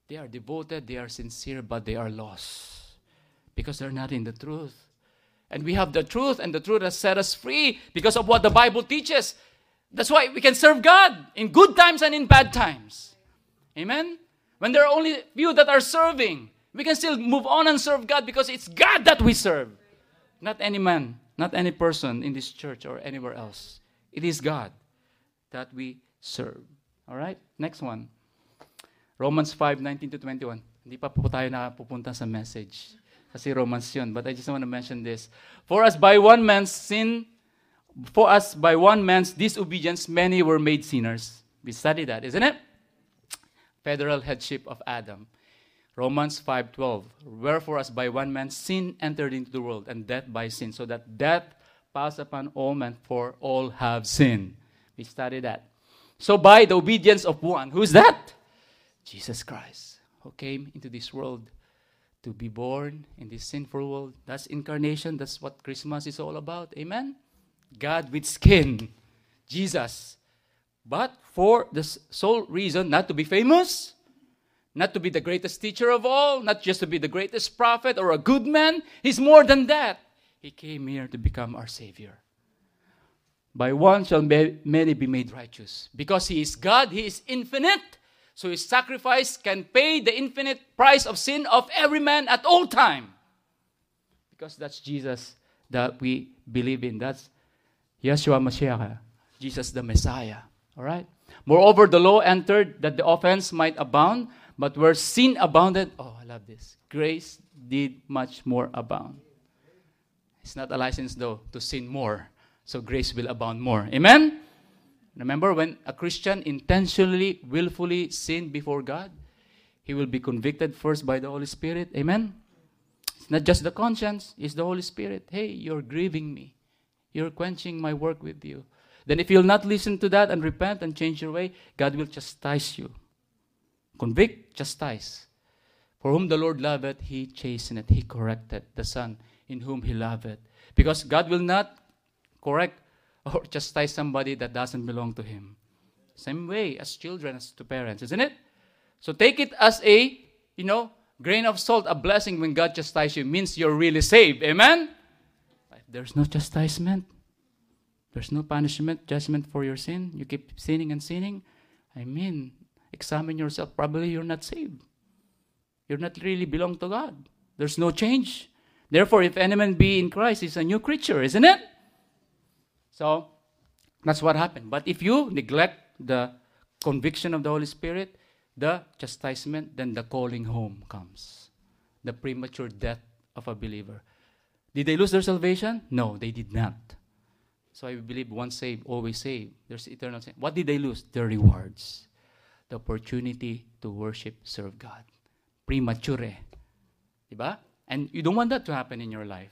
They are devoted, they are sincere, but they are lost because they're not in the truth. And we have the truth, and the truth has set us free because of what the Bible teaches. That's why we can serve God in good times and in bad times. Amen? When there are only few that are serving, we can still move on and serve God because it's God that we serve. Not any man, not any person in this church or anywhere else. It is God that we serve. All right? Next one. Romans 5, 19 to 21. Hindi pa po tayo pupunta sa message. Kasi Romans yun. But I just want to mention this. For us by one man's sin, for us by one man's disobedience, many were made sinners. We studied that, isn't it? Federal headship of Adam. Romans 5:12. Wherefore as by one man sin entered into the world and death by sin, so that death passed upon all men for all have sinned. We studied that. So by the obedience of one, who's that? Jesus Christ, who came into this world to be born in this sinful world. That's incarnation. That's what Christmas is all about. Amen? God with skin, Jesus. But for the sole reason not to be famous, not to be the greatest teacher of all, not just to be the greatest prophet or a good man. He's more than that. He came here to become our Savior. By one shall many be made righteous. Because He is God, He is infinite. So his sacrifice can pay the infinite price of sin of every man at all time. Because that's Jesus that we believe in. That's Yeshua Mashiach, Jesus the Messiah. All right? Moreover, the law entered that the offense might abound, but where sin abounded, oh, I love this. Grace did much more abound. It's not a license, though, to sin more. So grace will abound more. Amen? Remember, when a Christian intentionally, willfully sin before God, he will be convicted first by the Holy Spirit. Amen? It's not just the conscience, it's the Holy Spirit. Hey, you're grieving me. You're quenching my work with you. Then, if you'll not listen to that and repent and change your way, God will chastise you. Convict, chastise. For whom the Lord loveth, he chasteneth, he corrected the Son in whom he loveth. Because God will not correct or chastise somebody that doesn't belong to him. Same way as children as to parents, isn't it? So take it as a, you know, grain of salt, a blessing when God chastises you means you're really saved. Amen? If there's no chastisement, there's no punishment, judgment for your sin. You keep sinning and sinning. I mean, examine yourself. Probably you're not saved. You're not really belong to God. There's no change. Therefore, if any man be in Christ, he's a new creature, isn't it? So that's what happened. But if you neglect the conviction of the Holy Spirit, the chastisement, then the calling home comes. The premature death of a believer. Did they lose their salvation? No, they did not. So I believe once saved, always saved. There's eternal sin. What did they lose? Their rewards. The opportunity to worship, serve God. Premature. Diba? And you don't want that to happen in your life.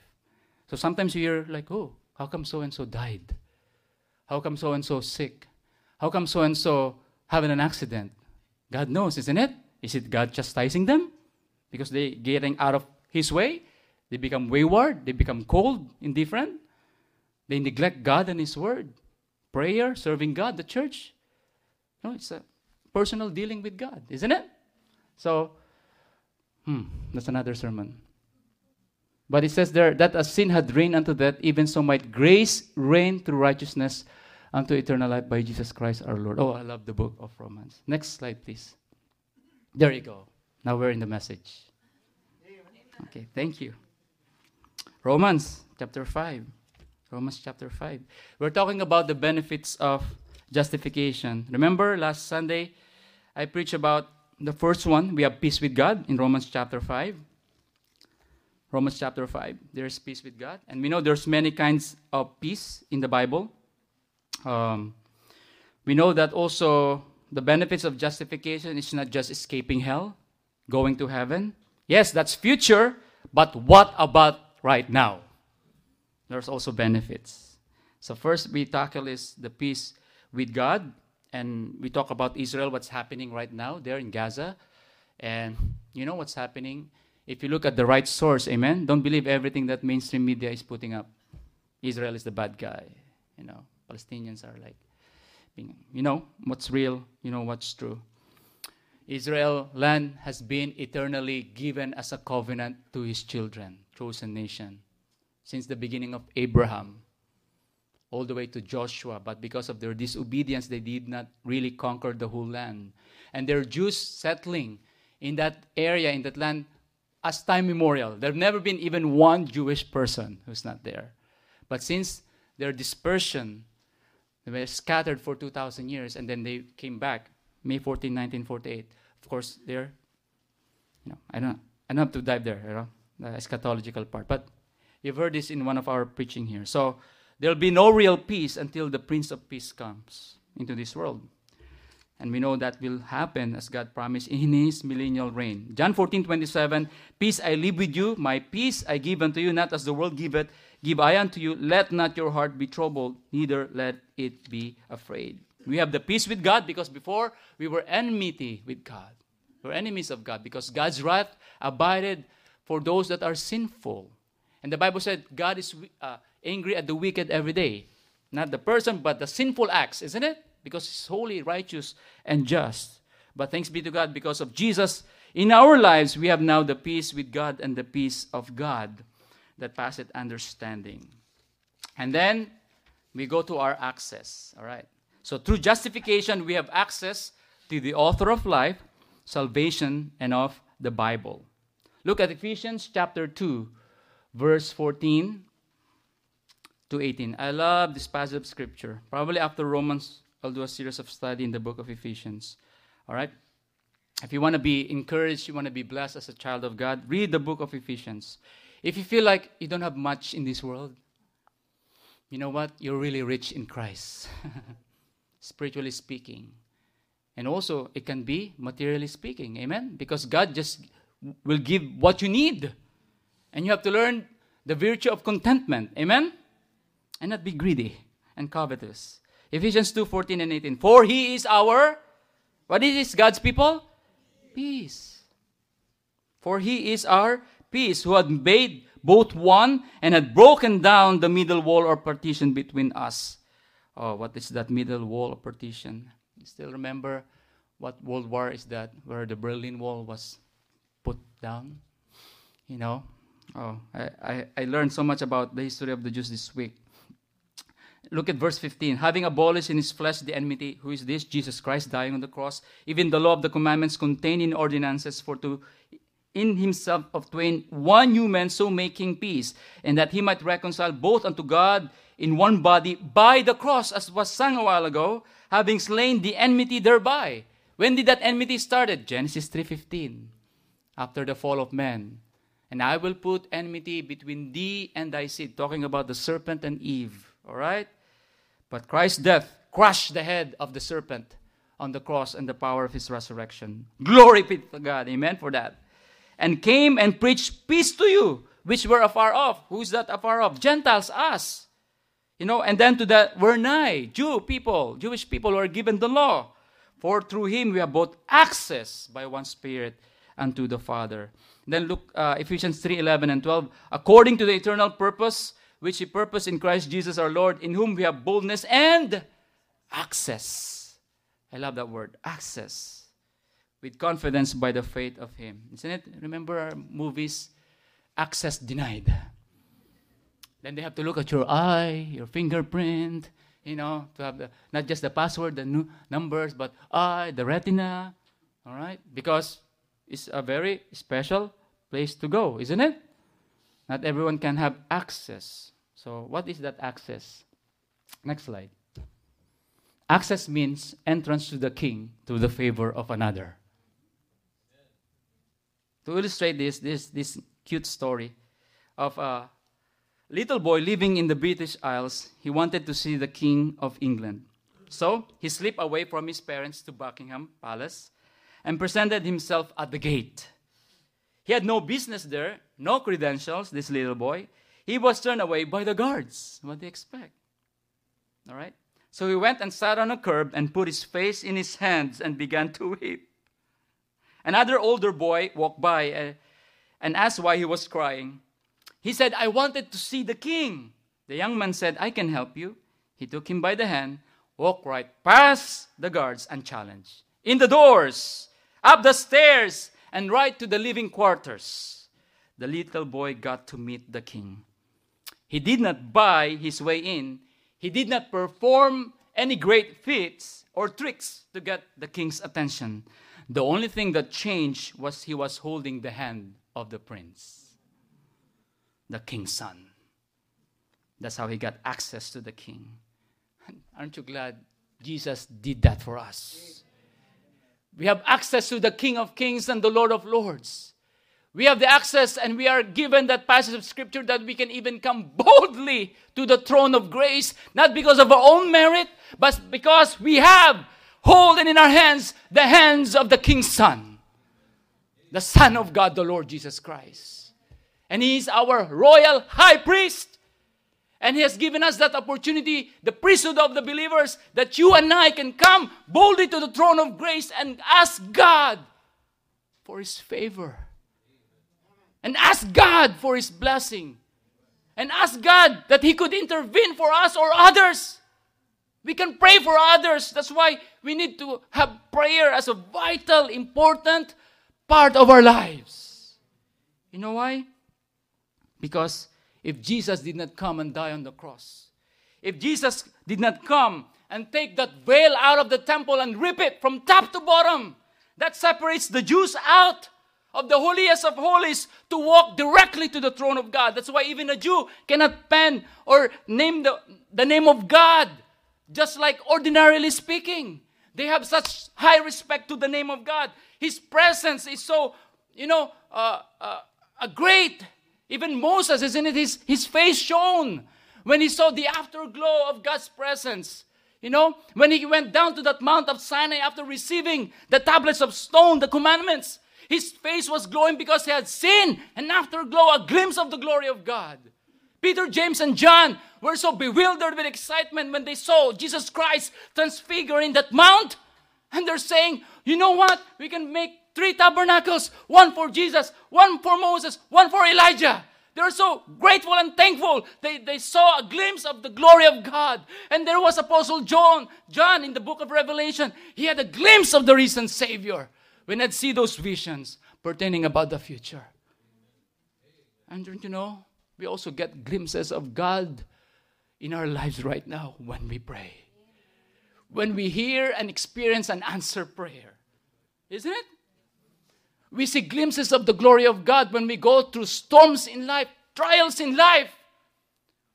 So sometimes you're like, oh, how come so and so died? How come so and so sick? How come so and so having an accident? God knows, isn't it? Is it God chastising them? Because they getting out of his way? They become wayward, they become cold, indifferent. They neglect God and his word. Prayer, serving God, the church. No, it's a personal dealing with God, isn't it? So, hmm, that's another sermon. But it says there that as sin had reigned unto death, even so might grace reign through righteousness unto eternal life by Jesus Christ our Lord. Oh, I love the book of Romans. Next slide, please. There you go. Now we're in the message. Okay, thank you. Romans chapter 5. Romans chapter 5. We're talking about the benefits of justification. Remember last Sunday, I preached about the first one. We have peace with God in Romans chapter 5. Romans chapter 5. There's peace with God. And we know there's many kinds of peace in the Bible. Um, we know that also the benefits of justification is not just escaping hell, going to heaven. Yes, that's future, but what about right now? There's also benefits. So first we tackle is the peace with God, and we talk about Israel, what's happening right now there in Gaza, and you know what's happening. If you look at the right source, amen. Don't believe everything that mainstream media is putting up. Israel is the bad guy, you know. Palestinians are like, being, you know, what's real, you know, what's true. Israel land has been eternally given as a covenant to his children, chosen nation, since the beginning of Abraham, all the way to Joshua. But because of their disobedience, they did not really conquer the whole land. And there are Jews settling in that area, in that land, as time memorial. There have never been even one Jewish person who's not there. But since their dispersion they were scattered for 2,000 years, and then they came back, May 14, 1948. Of course, they're, you know, I don't, I don't have to dive there, you know, the eschatological part. But you've heard this in one of our preaching here. So there'll be no real peace until the Prince of Peace comes into this world. And we know that will happen as God promised in his millennial reign. John 14, 27, Peace I leave with you, my peace I give unto you, not as the world giveth, give I unto you. Let not your heart be troubled, neither let it be afraid. We have the peace with God because before we were enmity with God. We are enemies of God because God's wrath abided for those that are sinful. And the Bible said God is uh, angry at the wicked every day. Not the person, but the sinful acts, isn't it? Because He's holy, righteous, and just. But thanks be to God because of Jesus in our lives, we have now the peace with God and the peace of God that passeth understanding. And then we go to our access. All right. So through justification, we have access to the author of life, salvation, and of the Bible. Look at Ephesians chapter 2, verse 14 to 18. I love this passage of scripture. Probably after Romans, I'll do a series of study in the book of Ephesians. All right? If you want to be encouraged, you want to be blessed as a child of God, read the book of Ephesians. If you feel like you don't have much in this world, you know what? You're really rich in Christ, spiritually speaking. And also, it can be materially speaking. Amen? Because God just will give what you need. And you have to learn the virtue of contentment. Amen? And not be greedy and covetous. Ephesians 2 14 and 18. For he is our, what is this, God's people? Peace. For he is our peace, who had made both one and had broken down the middle wall or partition between us. Oh, what is that middle wall or partition? You still remember what World War is that, where the Berlin Wall was put down? You know? Oh, I, I, I learned so much about the history of the Jews this week. Look at verse 15. Having abolished in his flesh the enmity, who is this? Jesus Christ dying on the cross. Even the law of the commandments contained in ordinances, for to in himself of twain one new man, so making peace, and that he might reconcile both unto God in one body by the cross, as was sung a while ago, having slain the enmity thereby. When did that enmity started? Genesis 3:15. After the fall of man. And I will put enmity between thee and thy seed, talking about the serpent and Eve. All right? But Christ's death crushed the head of the serpent on the cross and the power of his resurrection. Glory be to God. Amen for that and came and preached peace to you, which were afar off. Who's that afar off? Gentiles, us. You know, and then to the were nigh, Jew people, Jewish people who are given the law. For through him we have both access by one Spirit unto the Father. Then look, uh, Ephesians 3 11 and 12. According to the eternal purpose which he purposed in Christ Jesus our Lord, in whom we have boldness and access. I love that word, access with confidence by the faith of Him. Isn't it? Remember our movies? Access denied. Then they have to look at your eye, your fingerprint, you know, to have the, not just the password, the nu- numbers, but eye, the retina, all right? Because it's a very special place to go, isn't it? Not everyone can have access. So, what is that access? Next slide. Access means entrance to the king through the favor of another. To illustrate this, this, this cute story of a little boy living in the British Isles, he wanted to see the King of England. So he slipped away from his parents to Buckingham Palace and presented himself at the gate. He had no business there, no credentials, this little boy. He was turned away by the guards. What do you expect? All right? So he went and sat on a curb and put his face in his hands and began to weep. Another older boy walked by uh, and asked why he was crying. He said, I wanted to see the king. The young man said, I can help you. He took him by the hand, walked right past the guards, and challenged. In the doors, up the stairs, and right to the living quarters. The little boy got to meet the king. He did not buy his way in, he did not perform any great feats or tricks to get the king's attention. The only thing that changed was he was holding the hand of the prince, the king's son. That's how he got access to the king. Aren't you glad Jesus did that for us? We have access to the King of Kings and the Lord of Lords. We have the access and we are given that passage of scripture that we can even come boldly to the throne of grace, not because of our own merit, but because we have holding in our hands the hands of the King's Son, the Son of God, the Lord Jesus Christ. And He is our royal high priest. And He has given us that opportunity, the priesthood of the believers, that you and I can come boldly to the throne of grace and ask God for His favor. And ask God for His blessing. And ask God that He could intervene for us or others. We can pray for others. That's why we need to have prayer as a vital, important part of our lives. You know why? Because if Jesus did not come and die on the cross, if Jesus did not come and take that veil out of the temple and rip it from top to bottom, that separates the Jews out of the holiest of holies to walk directly to the throne of God. That's why even a Jew cannot pen or name the, the name of God just like ordinarily speaking. They have such high respect to the name of God. His presence is so, you know, uh, uh, great. Even Moses, isn't it? His, his face shone when he saw the afterglow of God's presence. You know, when he went down to that Mount of Sinai after receiving the tablets of stone, the commandments, his face was glowing because he had seen an afterglow, a glimpse of the glory of God. Peter, James, and John were so bewildered with excitement when they saw Jesus Christ transfiguring that mount. And they're saying, you know what? We can make three tabernacles one for Jesus, one for Moses, one for Elijah. They were so grateful and thankful. They, they saw a glimpse of the glory of God. And there was Apostle John, John in the book of Revelation. He had a glimpse of the risen Savior when I'd see those visions pertaining about the future. And don't you know, we also get glimpses of God in our lives right now when we pray. When we hear and experience an answer prayer. Isn't it? We see glimpses of the glory of God when we go through storms in life, trials in life,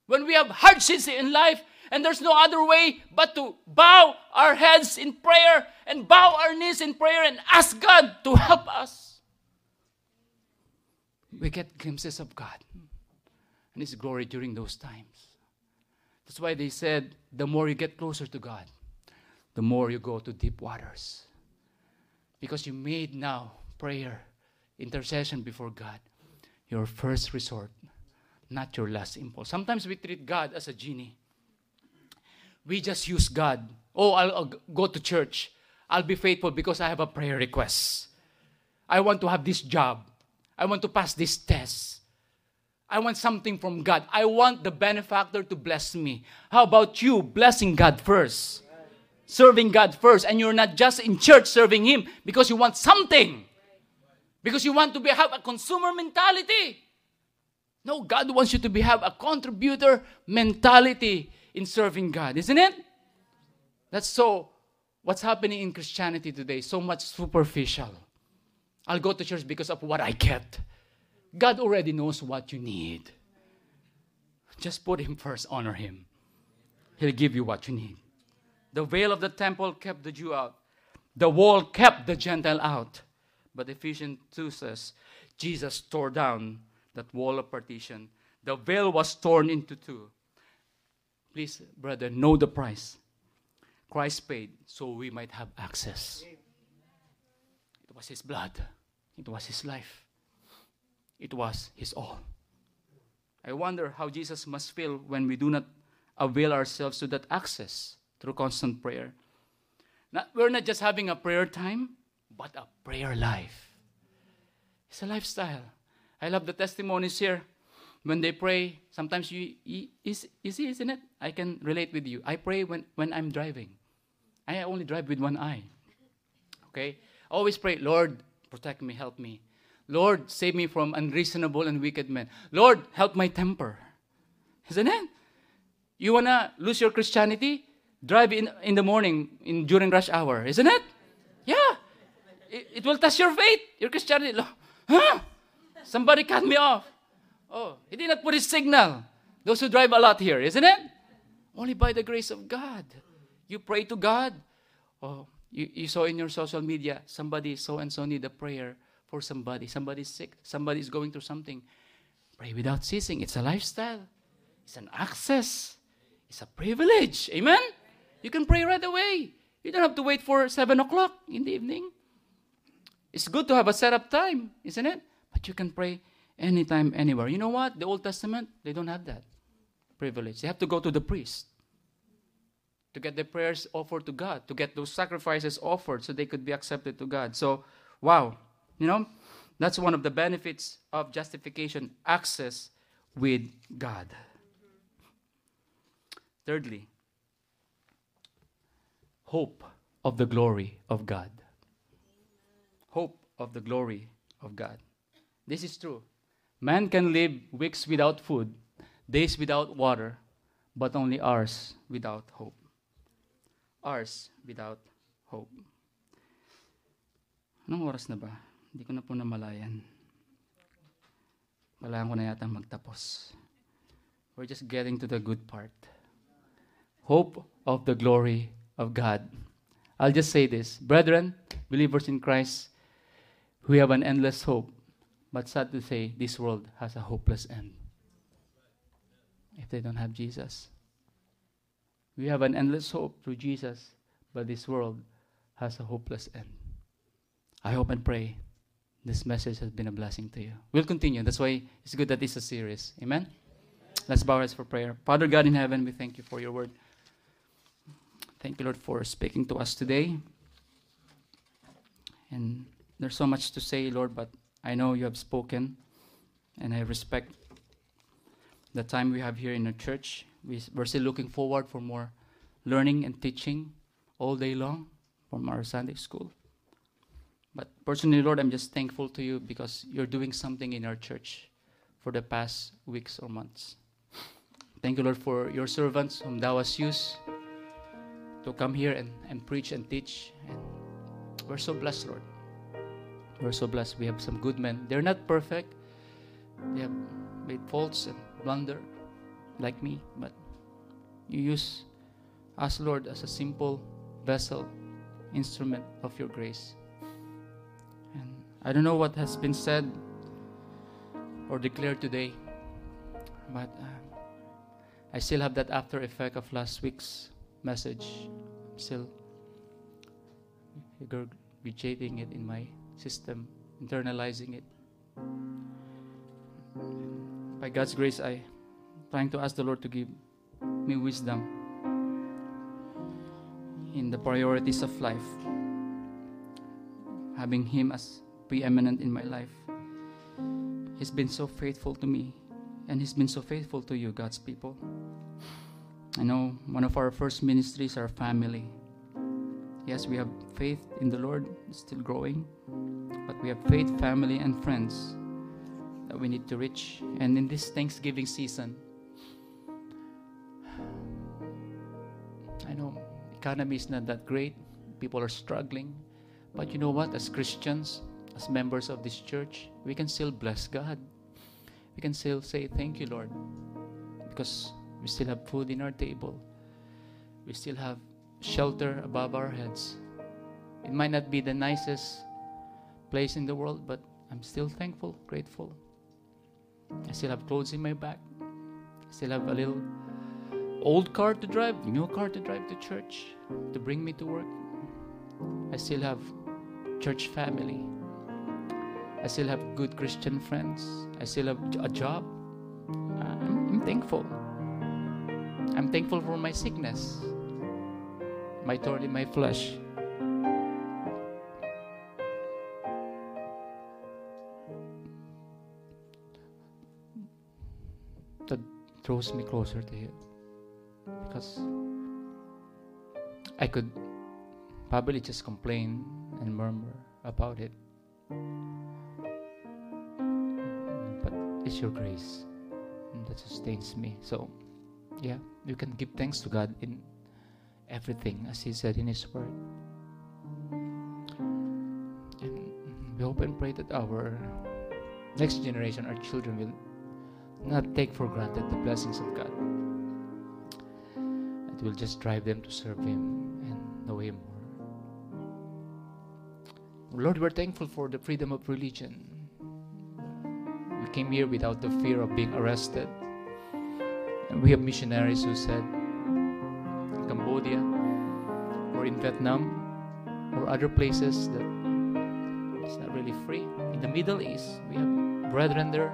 when we have hardships in life, and there's no other way but to bow our heads in prayer and bow our knees in prayer and ask God to help us. We get glimpses of God and His glory during those times. That's why they said the more you get closer to God, the more you go to deep waters. Because you made now prayer, intercession before God, your first resort, not your last impulse. Sometimes we treat God as a genie. We just use God. Oh, I'll, I'll go to church. I'll be faithful because I have a prayer request. I want to have this job. I want to pass this test. I want something from God. I want the benefactor to bless me. How about you blessing God first? Serving God first. And you're not just in church serving Him because you want something. Because you want to be, have a consumer mentality. No, God wants you to be, have a contributor mentality in serving God, isn't it? That's so what's happening in Christianity today, so much superficial. I'll go to church because of what I get. God already knows what you need. Just put Him first, honor Him. He'll give you what you need. The veil of the temple kept the Jew out, the wall kept the Gentile out. But Ephesians 2 says, Jesus tore down that wall of partition. The veil was torn into two. Please, brother, know the price. Christ paid so we might have access. It was His blood, it was His life, it was His all. I wonder how Jesus must feel when we do not avail ourselves to that access through constant prayer. Not, we're not just having a prayer time, but a prayer life. It's a lifestyle. I love the testimonies here. When they pray, sometimes you, easy, isn't it? I can relate with you. I pray when, when I'm driving. I only drive with one eye. Okay? Always pray, Lord, protect me, help me. Lord, save me from unreasonable and wicked men. Lord, help my temper. Isn't it? You wanna lose your Christianity? Drive in, in the morning in during rush hour, isn't it? It, it will test your faith, your Christianity. Huh? Somebody cut me off. Oh, he did not put his signal. Those who drive a lot here, isn't it? Only by the grace of God. You pray to God. Oh, you, you saw in your social media, somebody so and so need a prayer for somebody. Somebody's sick. Somebody's going through something. Pray without ceasing. It's a lifestyle. It's an access. It's a privilege. Amen? You can pray right away. You don't have to wait for 7 o'clock in the evening. It's good to have a set up time, isn't it? But you can pray anytime, anywhere. You know what? The Old Testament, they don't have that privilege. They have to go to the priest to get the prayers offered to God, to get those sacrifices offered so they could be accepted to God. So, wow, you know, that's one of the benefits of justification access with God. Thirdly, hope of the glory of God. Hope of the glory of God. This is true. Man can live weeks without food, days without water, but only hours without hope. Hours without hope. Anong oras na ba? Hindi ko na po namalayan. Kailangan ko na yata magtapos. We're just getting to the good part. Hope of the glory of God. I'll just say this. Brethren, believers in Christ, we have an endless hope. But sad to say, this world has a hopeless end. If they don't have Jesus. We have an endless hope through Jesus, but this world has a hopeless end. I hope and pray this message has been a blessing to you. We'll continue. That's why it's good that this is a series. Amen? Let's bow our heads for prayer. Father God in heaven, we thank you for your word. Thank you, Lord, for speaking to us today. And there's so much to say, Lord, but I know you have spoken, and I respect the time we have here in the church. We, we're still looking forward for more learning and teaching all day long from our Sunday school. But personally, Lord, I'm just thankful to you because you're doing something in our church for the past weeks or months. Thank you, Lord, for your servants whom thou hast used to come here and, and preach and teach. And we're so blessed, Lord. We're so blessed. We have some good men. They're not perfect. They have made faults and blunder like me, but you use us, Lord, as a simple vessel, instrument of your grace. And I don't know what has been said or declared today, but uh, I still have that after effect of last week's message. I'm still regurgitating it in my system, internalizing it. By God's grace, I trying to ask the Lord to give me wisdom in the priorities of life. Having Him as preeminent in my life. He's been so faithful to me, and He's been so faithful to you, God's people. I know one of our first ministries, our family. Yes, we have faith in the Lord, still growing, but we have faith, family, and friends that we need to reach. And in this Thanksgiving season, I know economy is not that great. People are struggling. But you know what? As Christians, as members of this church, we can still bless God. We can still say, Thank you, Lord. Because we still have food in our table. We still have shelter above our heads. It might not be the nicest place in the world, but I'm still thankful, grateful. I still have clothes in my back. I still have a little old car to drive, new car to drive to church, to bring me to work. I still have church family. I still have good Christian friends. I still have a job. I'm, I'm thankful. I'm thankful for my sickness, my thorn in my flesh. Draws me closer to Him because I could probably just complain and murmur about it. But it's your grace that sustains me. So, yeah, you can give thanks to God in everything, as He said in His Word. And we hope and pray that our next generation, our children, will not take for granted the blessings of God. It will just drive them to serve Him and know Him more. Lord, we're thankful for the freedom of religion. We came here without the fear of being arrested. And we have missionaries who said in Cambodia or in Vietnam or other places that it's not really free. In the Middle East, we have brethren there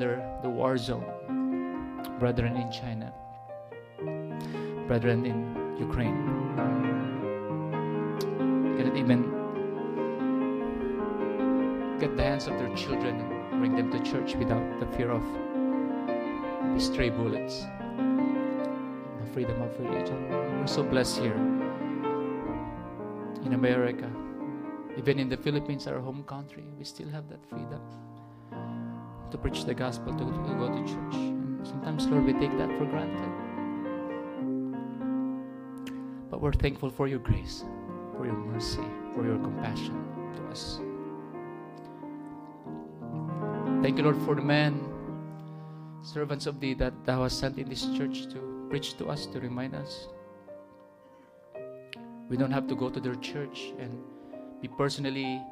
under the war zone, brethren in China, brethren in Ukraine. Cannot even get the hands of their children and bring them to church without the fear of stray bullets. The freedom of religion. We're so blessed here in America. Even in the Philippines, our home country, we still have that freedom to preach the gospel, to, to go to church. And sometimes, Lord, we take that for granted. But we're thankful for your grace, for your mercy, for your compassion to us. Thank you, Lord, for the men, servants of thee that thou hast sent in this church to preach to us, to remind us. We don't have to go to their church and be personally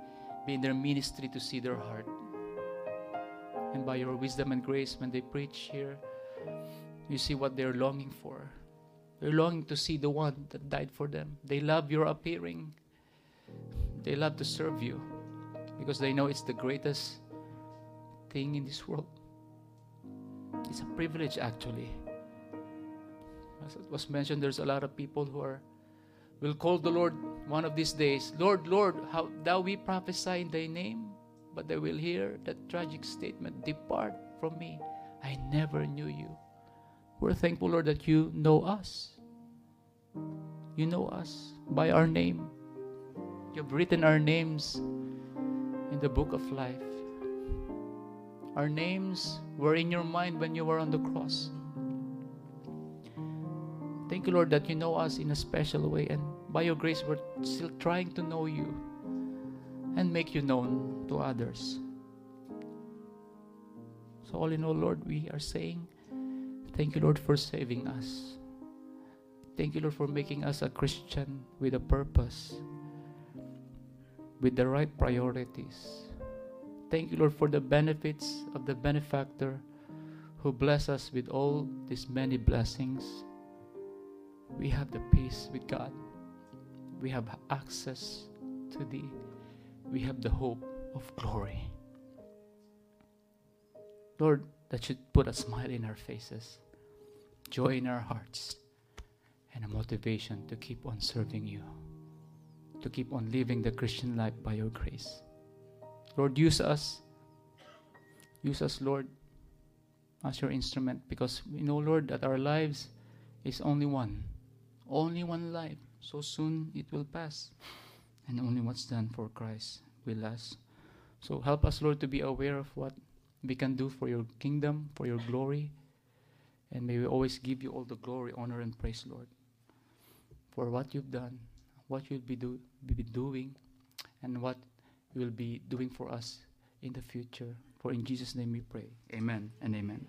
be in their ministry to see their heart. And by your wisdom and grace, when they preach here, you see what they're longing for. They're longing to see the one that died for them. They love your appearing. They love to serve you because they know it's the greatest thing in this world. It's a privilege, actually. As it was mentioned, there's a lot of people who are will call the Lord one of these days, Lord, Lord, how thou we prophesy in thy name, but they will hear that tragic statement, Depart from me. I never knew you. We're thankful, Lord, that you know us. You know us by our name. You've written our names in the book of life. Our names were in your mind when you were on the cross. Thank you, Lord, that you know us in a special way. And by your grace, we're still trying to know you and make you known to others. So, all in all, Lord, we are saying, Thank you, Lord, for saving us. Thank you, Lord, for making us a Christian with a purpose, with the right priorities. Thank you, Lord, for the benefits of the benefactor who bless us with all these many blessings. We have the peace with God. We have access to Thee. We have the hope of glory. Lord, that should put a smile in our faces, joy in our hearts, and a motivation to keep on serving you, to keep on living the Christian life by your grace. Lord, use us. Use us, Lord, as your instrument because we know, Lord, that our lives is only one. Only one life. So soon it will pass. And only what's done for Christ will last. So help us, Lord, to be aware of what we can do for your kingdom, for your glory. And may we always give you all the glory, honor, and praise, Lord. for what you've done, what you'll be, do, be doing, and what you will be doing for us in the future. For in Jesus' name we pray. Amen and amen.